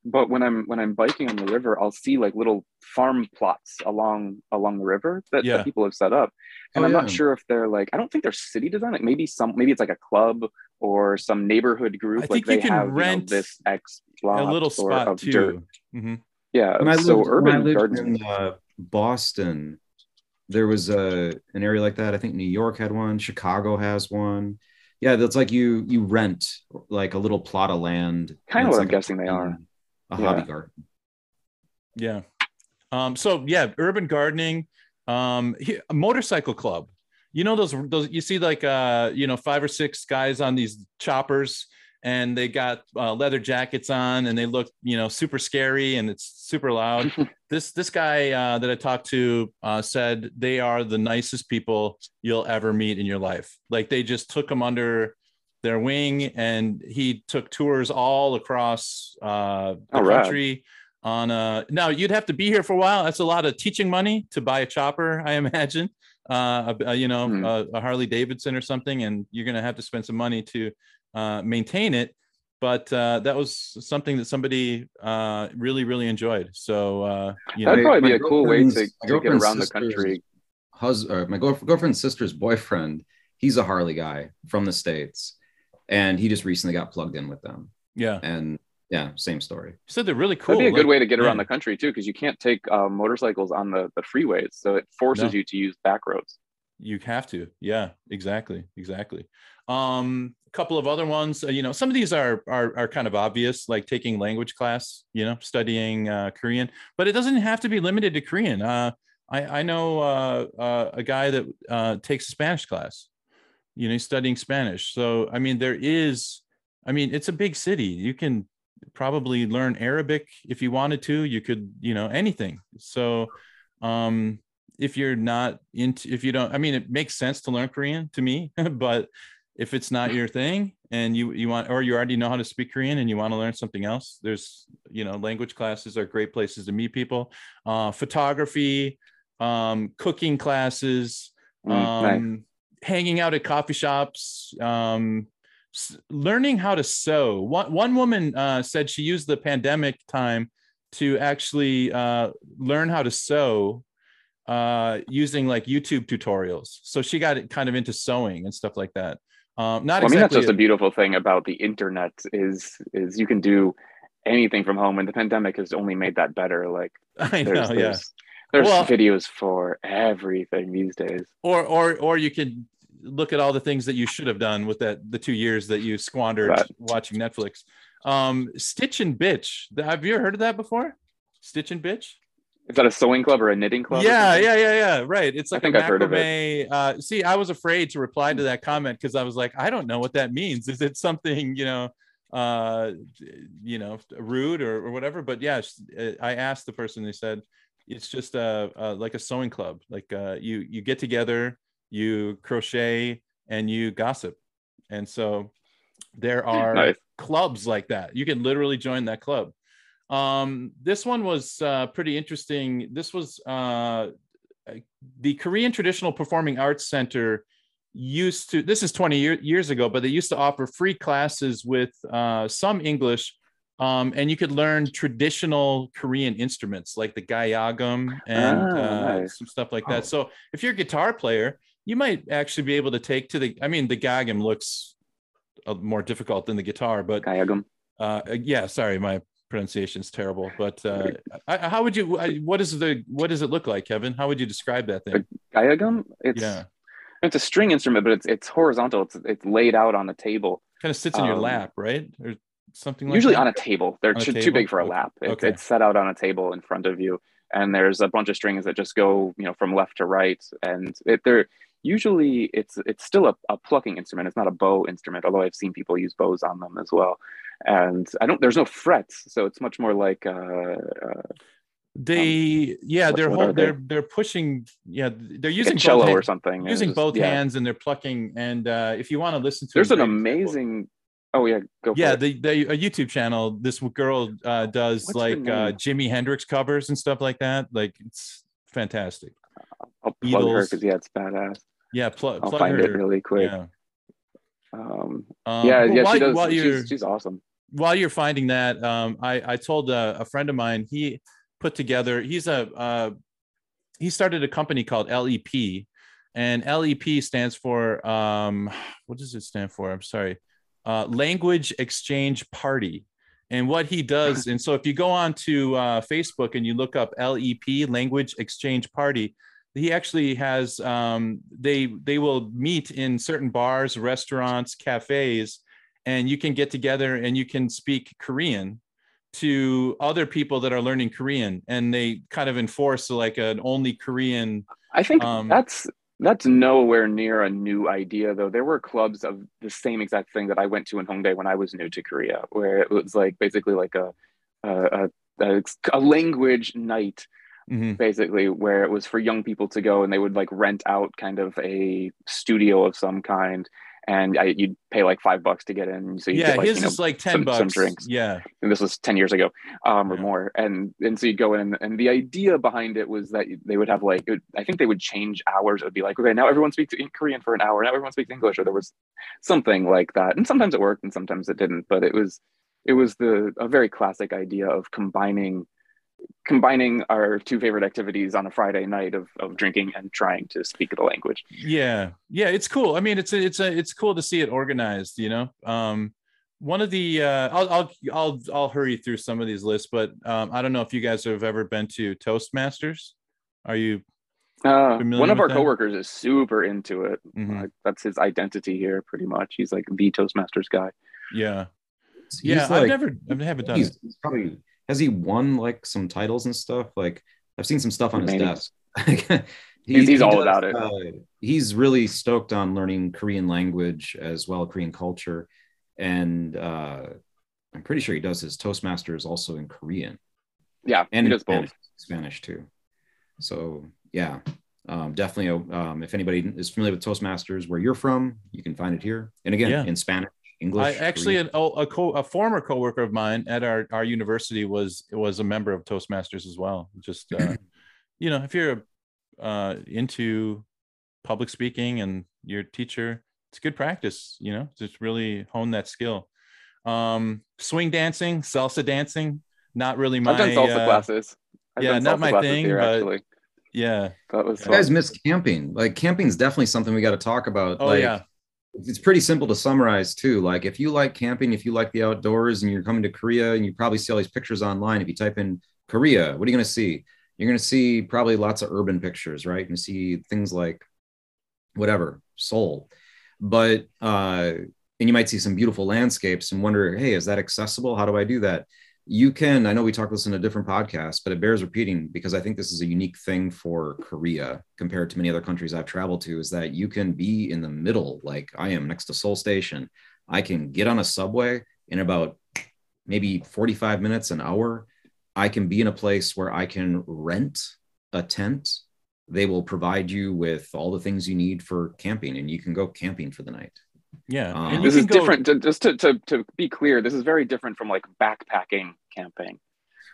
but when I'm when I'm biking on the river, I'll see like little farm plots along along the river that, Yeah. that people have set up, and Oh, I'm yeah. not sure if they're like I don't think they're city design. Like maybe some maybe it's like a club or some neighborhood group. I like think you they can have you know, rent this X a plot a little spot of too. dirt. Mhm. Yeah, when I so lived, urban lived gardening. in uh, Boston, there was a an area like that. I think New York had one. Chicago has one. Yeah, that's like you you rent like a little plot of land. Kinda and it's what I'm guessing they are. A Yeah. hobby garden. Yeah. Um, so yeah, urban gardening, um, he- a motorcycle club. You know those those you see like uh you know five or six guys on these choppers and they got uh, leather jackets on and they look you know super scary and it's super loud. this this guy uh, that I talked to uh, said they are the nicest people you'll ever meet in your life. Like they just took them under their wing and he took tours all across uh, the Oh, rad. country on uh now you'd have to be here for a while that's a lot of teaching money to buy a chopper i imagine uh a, a, you know Hmm. a, a harley davidson or something and you're going to have to spend some money to uh maintain it but uh that was something that somebody uh really really enjoyed so uh you know That'd My- probably be a cool way to, girlfriend's- my to get around the country. Hus- or my girlfriend's sister's boyfriend, he's a Harley guy from the states, and he just recently got plugged in with them. yeah And yeah, same story. so they're really cool That'd be a good way to get around yeah. the country too, because you can't take uh, motorcycles on the, the freeways, so it forces No. you to use back roads. you have to yeah exactly exactly um a couple of other ones uh, you know some of these are, are are kind of obvious like taking language class you know studying uh, korean but it doesn't have to be limited to korean uh i i know uh, uh a guy that uh takes a spanish class you know studying spanish. So i mean there is i mean it's a big city. You can probably learn arabic if you wanted to. You could you know anything. So um if you're not into if you don't i mean it makes sense to learn korean to me but if it's not your thing and you you want or you already know how to speak korean and you want to learn something else there's you know language classes are great places to meet people. Uh, photography um, cooking classes mm, um, nice. Hanging out at coffee shops um, learning how to sew one, one woman uh, said she used the pandemic time to actually uh, learn how to sew uh, using like YouTube tutorials. So she got kind of into sewing and stuff like that. Um, not well, I mean, that's just a, a beautiful thing about the internet is is you can do anything from home, and the pandemic has only made that better. Like I know, there's, yeah. There's, well, videos for everything these days. Or or or you can look at all the things that you should have done with that the two years that you squandered right. watching Netflix. Um, Stitch and Bitch. Have you ever heard of that before? Stitch and Bitch. Is that a sewing club or a knitting club? Yeah, yeah, yeah, yeah. Right. It's like I think a I've heard of it. Uh, see, I was afraid to reply to that comment because I was like, I don't know what that means. Is it something you know, uh, you know, rude or, or whatever? But yeah, uh, I asked the person. They said it's just a, a like a sewing club. Like uh, you you get together, you crochet, and you gossip. And so there are nice. clubs like that. You can literally join that club. Um, this one was uh, pretty interesting. This was uh, the Korean Traditional Performing Arts Center used to, this is 20 year, years ago, but they used to offer free classes with uh, some English. Um, and you could learn traditional Korean instruments like the gayagum and ah, uh, nice. some stuff like that. Oh. So if you're a guitar player, you might actually be able to take to the, I mean, the gayagum looks uh, more difficult than the guitar, but gayagum. Uh, yeah, sorry, my pronunciation is terrible, but uh, I, how would you? What is the? What does it look like, Kevin? How would you describe that thing? A gayagum. It's yeah. It's a string instrument, but it's it's horizontal. It's it's laid out on a table. Kind of sits in um, your lap, right, or something like usually that? on a table. They're too, table? too big for a lap. It's, okay. it's set out on a table in front of you, and there's a bunch of strings that just go, you know, from left to right, and it, they're usually it's it's still a, a plucking instrument. It's not a bow instrument, although I've seen people use bows on them as well and I don't. There's no frets, so it's much more like. Uh, uh, they um, yeah they're whole, they? are they're pushing yeah they're using like cello or something using just, both yeah. hands and they're plucking and uh if you want to listen to there's an amazing oh yeah go yeah the, the a youtube channel this girl uh does What's like uh jimi hendrix covers and stuff like that like it's fantastic i'll plug Beatles. her because yeah it's badass yeah i'll plug find her. it really quick yeah um, um yeah yeah while, she does she's, she's awesome while you're finding that, um, I, I told a, a, friend of mine, he put together, he's a, uh, he started a company called LEP and LEP stands for, um, what does it stand for? I'm sorry. Uh, Language Exchange Party. And what he does, and so if you go on to uh, Facebook and you look up LEP, Language Exchange Party, he actually has um, they they will meet in certain bars, restaurants, cafes, and you can get together and you can speak Korean to other people that are learning Korean and they kind of enforce like an only Korean. I think um, that's that's nowhere near a new idea though. There were clubs of the same exact thing that I went to in Hongdae when I was new to Korea, where it was like basically like a a, a, a language night. Mm-hmm. basically where it was for young people to go and they would like rent out kind of a studio of some kind and I, you'd pay like five bucks to get in. So yeah, get like, his you know, is like ten some, bucks. Some drinks. Yeah, and this was ten years ago, um, or yeah. more. And and so you go in, and the idea behind it was that they would have like, would, I think they would change hours. It would be like, okay, now everyone speaks Korean for an hour. Now everyone speaks English, or there was something like that. And sometimes it worked, and sometimes it didn't. But it was it was the a very classic idea of combining combining our two favorite activities on a Friday night of, of drinking and trying to speak the language. Yeah. Yeah. It's cool. I mean, it's a, it's a, it's cool to see it organized, you know? Um, one of the, uh, I'll, I'll, I'll, I'll hurry through some of these lists, but, um, I don't know if you guys have ever been to Toastmasters. Are you uh, one of our that? coworkers is super into it. Mm-hmm. Uh, that's his identity here, pretty much. He's like the Toastmasters guy. Yeah, he's yeah. Like, I've never, I haven't done he's, it. He's probably has he won like some titles and stuff? Like I've seen some stuff on his desk. he, he's, he's all does, about it. Uh, he's really stoked on learning Korean language as well, Korean culture, and uh, I'm pretty sure he does his Toastmasters also in Korean. Yeah, and he does Spanish, both. Spanish too. So yeah, um, definitely, um, if anybody is familiar with Toastmasters, where you're from, you can find it here. And again, yeah. in Spanish, English. I actually, an, oh, a, co- a former coworker of mine at our, our university was was a member of Toastmasters as well. Just uh, you know, if you're uh, into public speaking and your teacher, it's good practice. You know, just really hone that skill. Um, swing dancing, salsa dancing, not really my. I've done salsa uh, classes. I've yeah, not my thing, here, but actually. yeah, that was. You guys miss camping. Like camping is definitely something we got to talk about. Oh like, yeah it's pretty simple to summarize too. Like if you like camping, if you like the outdoors and you're coming to Korea and you probably see all these pictures online, if you type in Korea, what are you going to see? You're going to see probably lots of urban pictures, right? And see things like whatever, Seoul. But uh and you might see some beautiful landscapes and wonder, hey, is that accessible? How do I do that? You can i know we talked this in a different podcast but it bears repeating because i think this is a unique thing for korea compared to many other countries i've traveled to is that you can be in the middle. Like i am next to seoul station. I can get on a subway in about maybe 45 minutes an hour. I can be in a place where i can rent a tent. They will provide you with all the things you need for camping and you can go camping for the night. Yeah, um, this is go... different. To, just to, to to be clear, this is very different from like backpacking camping.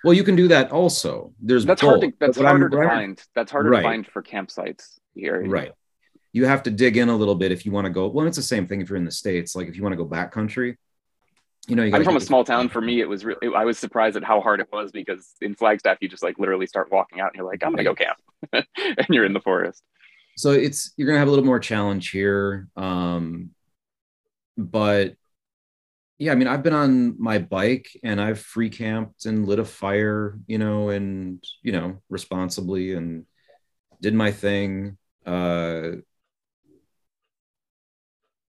Well, you can do that also. There's that's both. hard. To, that's harder to find. That's harder right. to find for campsites here. Right. You have to dig in a little bit if you want to go. Well, it's the same thing if you're in the states. Like if you want to go backcountry, you know, you I'm from a small town. For me, it was really. I was surprised at how hard it was because in Flagstaff, you just like literally start walking out and you're like, I'm gonna go camp, and you're in the forest. So it's you're gonna have a little more challenge here. Um, but yeah, I mean, I've been on my bike and I've free camped and lit a fire, you know, and you know, responsibly and did my thing. Uh,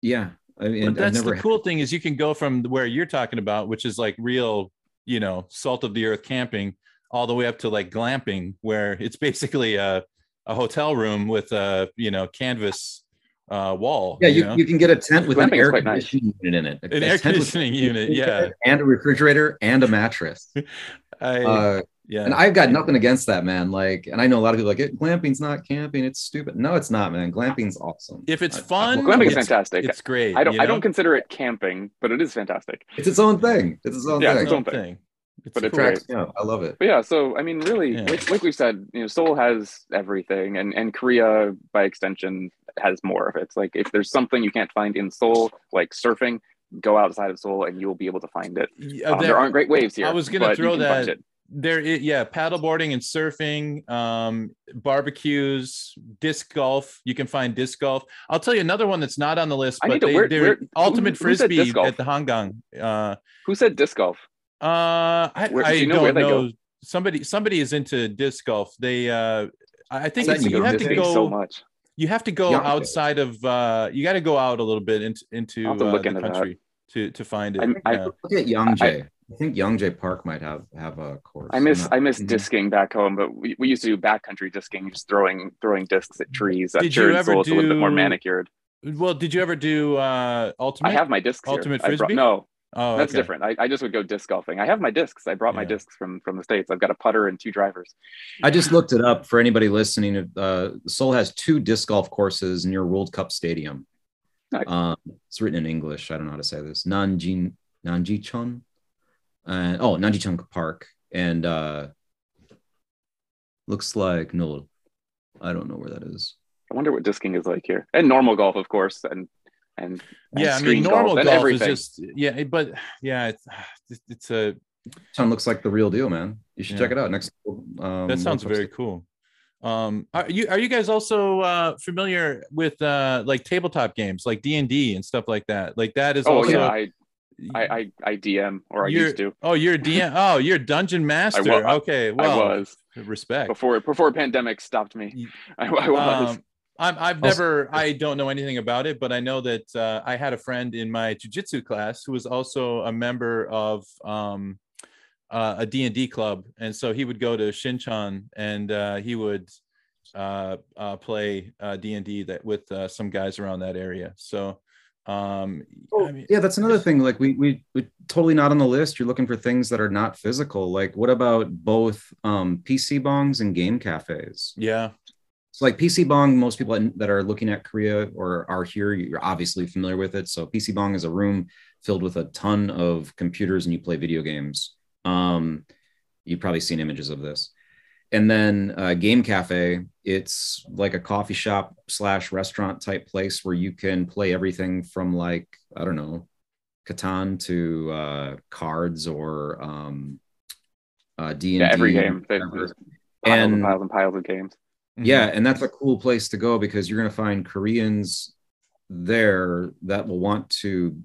yeah, I mean, but that's the cool thing is you can go from where you're talking about, which is like real, you know, salt of the earth camping, all the way up to like glamping, where it's basically a a hotel room with a you know canvas uh, wall. Yeah, you, you, you, can get a tent with an air conditioning nice. unit in it. An air conditioning unit, yeah, and a refrigerator and a mattress. I, uh, yeah, and I've got nothing against that, man. Like, and I know a lot of people like it. Glamping's not camping; it's stupid. No, it's not, man. Glamping's awesome. If it's fun, well, glamping is fantastic. It's great. I don't, you know? I don't consider it camping, but it is fantastic. It's its own thing. It's its own yeah, thing. It's its own thing. It's but it's great. Yeah, I love it. But yeah, so I mean, really, yeah. like, like we said, you know, Seoul has everything, and and Korea, by extension, has more of it. It's like if there's something you can't find in Seoul, like surfing, go outside of Seoul and you will be able to find it. Yeah, um, there, there, aren't great waves here. I was going to throw that. There, yeah, paddleboarding and surfing, um, barbecues, disc golf. You can find disc golf. I'll tell you another one that's not on the list, but they, are ultimate who, who frisbee at the Hangang. Uh, who said disc golf? Uh, I, where, I do know don't know. Somebody, somebody is into disc golf. They, uh, I think it's, you have to go so much. You have to go outside of. uh You got to go out a little bit into into uh, the country that. to to find it. I, yeah. Look at Yongjae. I think Yongjae Park might have have a course. I miss I miss mm-hmm. disking back home, but we, we used to do backcountry disking, just throwing throwing discs at trees. Did sure you ever do, it's a little bit more manicured. Well, did you ever do uh ultimate? I have my discs. Ultimate here. frisbee. Brought, no, Oh, that's okay. different. I, I just would go disc golfing. I have my discs. I brought yeah. my discs from from the states. I've got a putter and two drivers. I just looked it up for anybody listening. Uh, Seoul has two disc golf courses near World Cup Stadium. Nice. Um, it's written in English. I don't know how to say this. Nanjin Nanjicheon, and oh Nanjicheon Park, and uh, looks like no, I don't know where that is. I wonder what disking is like here, and normal golf, of course, and and, yeah, I mean normal golf, golf is just yeah, but yeah, it's it's a Sound looks like the real deal, man. You should yeah. check it out next. Um, that sounds very cool. Um, are you are you guys also uh, familiar with uh, like tabletop games like D and D and stuff like that? Like that is oh, also. Yeah, I, I, I DM or I used to. Oh, you're a DM. oh, you're a dungeon master. Was, okay, well, I was respect before before pandemic stopped me. I, I was. Um, I'm, I've never, I don't know anything about it, but I know that uh, I had a friend in my jujitsu class who was also a member of um, uh, a D&D club. And so he would go to Shinchan and uh, he would uh, uh, play D&D uh, that with some guys around that area. So um oh, I mean, yeah that's another thing like we we we totally not on the list. You're looking for things that are not physical. Like what about both um pc bongs and game cafes? Yeah So like PC Bong, most people that are looking at Korea or are here, you're obviously familiar with it. So PC Bong is a room filled with a ton of computers and you play video games. Um, you've probably seen images of this. And then uh, Game Cafe, it's like a coffee shop slash restaurant type place where you can play everything from like, I don't know, Catan to uh, cards or um, uh, D&D. Yeah, every game. Piles and piles and piles of games. Mm-hmm. Yeah, and that's a cool place to go because you're going to find Koreans there that will want to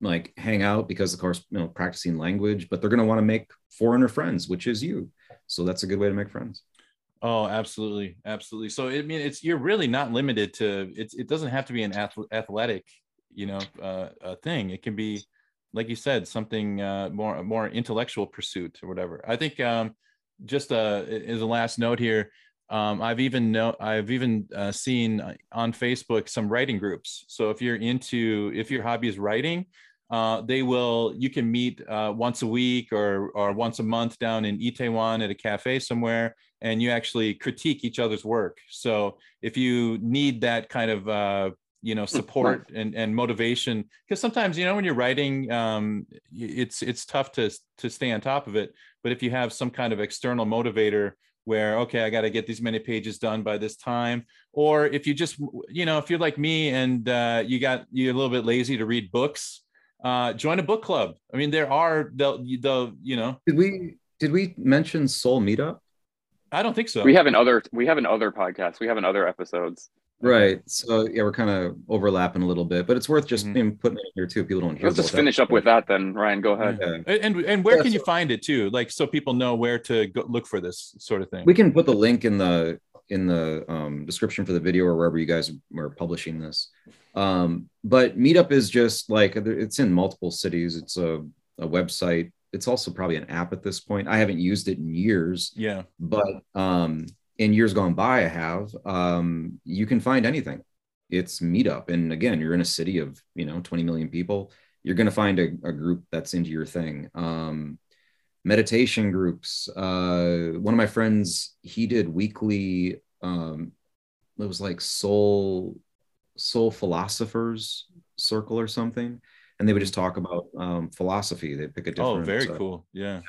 like hang out because of course you know practicing language but they're going to want to make foreigner friends which is you. So that's a good way to make friends. Oh absolutely. Absolutely. So i mean it's you're really not limited to it's it doesn't have to be an athletic you know uh, thing. It can be like you said something uh, more more intellectual pursuit or whatever. I think um just uh as a last note here um, I've even know I've even uh, seen on Facebook some writing groups. So if you're into if your hobby is writing, uh, they will you can meet uh, once a week or or once a month down in Itaewon at a cafe somewhere, and you actually critique each other's work. So if you need that kind of uh, you know support and, and motivation because sometimes you know when you're writing um, it's it's tough to to stay on top of it but if you have some kind of external motivator where okay i got to get these many pages done by this time. Or if you just you know if you're like me and uh, you got you're a little bit lazy to read books uh, join a book club. I mean there are the the you know. Did we did we mention Seoul meetup? I don't think so. We have an other we have an other podcast. We have an other episodes Right. So yeah, we're kind of overlapping a little bit, but it's worth just mm-hmm. putting it here too. People don't hear. Let's just finish up with that then, Ryan. Go ahead. Yeah. And and where yeah, can so, you find it too? Like so people know where to go look for this sort of thing. We can put the link in the in the um, description for the video or wherever you guys are publishing this. Um, but Meetup is just like it's in multiple cities. It's a, a website. It's also probably an app at this point. I haven't used it in years. Yeah. But um, in years gone by, I have, um, you can find anything. It's meetup. And again, you're in a city of, you know, 20 million people. You're going to find a, a, group that's into your thing. Um, meditation groups. Uh, one of my friends, he did weekly, um, it was like Seoul, Seoul philosophers circle or something. And they would just talk about um, philosophy. They pick a oh, different. Oh, very uh, cool. Yeah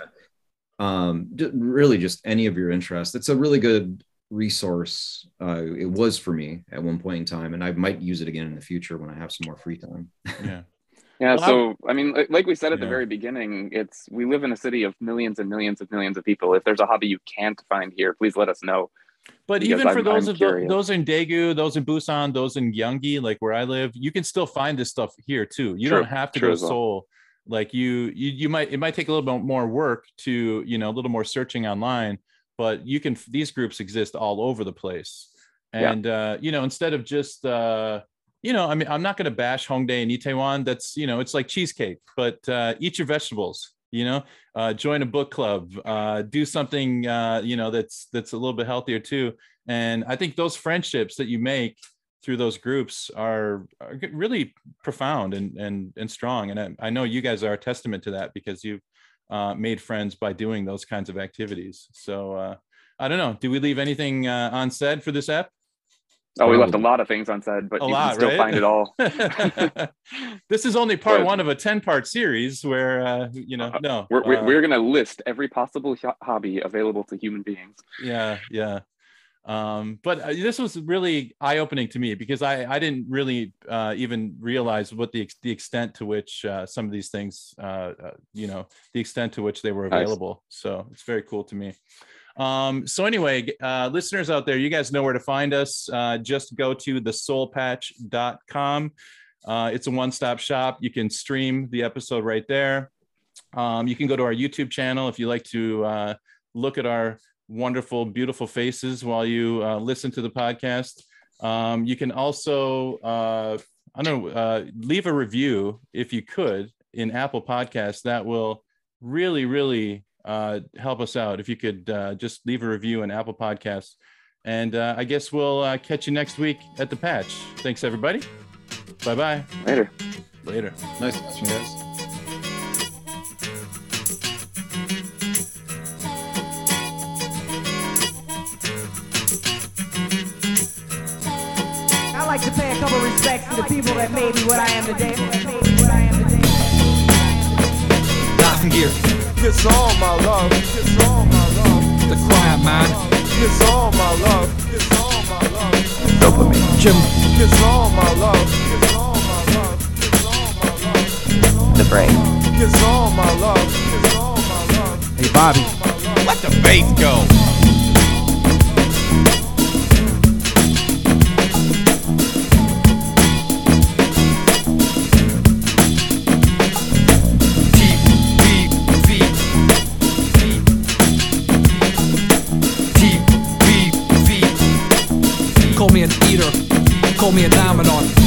um, really just any of your interest. It's a really good resource. Uh, it was for me at one point in time, and I might use it again in the future when I have some more free time. Yeah. Yeah, well, so I mean, like we said at yeah. the very beginning, it's we live in a city of millions and millions of millions of people. If there's a hobby you can't find here, please let us know. But even for I'm, those I'm of the, those in Daegu, those in Busan, those in Gyeonggi, like where I live, you can still find this stuff here too. You True. don't have to go to Seoul like you, you you might it might take a little bit more work to you know a little more searching online but you can these groups exist all over the place. And yeah. uh you know instead of just uh you know i mean i'm not going to bash hongdae and itaewon. That's you know it's like cheesecake but uh eat your vegetables you know? Uh join a book club uh do something uh you know that's that's a little bit healthier too. And i think those friendships that you make through those groups are, are really profound and and and strong. And I, I, know you guys are a testament to that because you've uh, made friends by doing those kinds of activities. So uh, I don't know. Do we leave anything uh, unsaid for this app? Oh, we left a lot of things unsaid, but a you lot, can still right? find it all. this is only part but, one of a 10 part series where, uh, you know, uh, no. We're, we're, uh, we're going to list every possible hobby available to human beings. Yeah, yeah um, but uh, this was really eye-opening to me because I, I didn't really uh, even realize what the the extent to which uh, some of these things, uh, uh you know, the extent to which they were available. Nice. So it's very cool to me. Um, so anyway, uh, listeners out there, you guys know where to find us. Uh just go to theseoulpatch.com. Uh, it's a one-stop shop. You can stream the episode right there. Um, you can go to our YouTube channel if you like to look at our wonderful, beautiful faces while you uh, listen to the podcast. Um, you can also, uh, I don't know, uh, leave a review if you could in Apple Podcasts. That will really, really uh, help us out. If you could uh, just leave a review in Apple Podcasts. And uh, I guess we'll catch you next week at the patch. Thanks, everybody. Bye bye. Later. Later. Nice watching, guys. The people that made me what I am today. Nothing gear. It's all my love. It's all my love. The quiet man. It's all my love. It's all my love. Dopamine. Jim. It's all my love. It's all my love. It's all my love. The brain. It's all my love. It's all my love. Hey, Bobby. Let the bass go. Me a diamond Long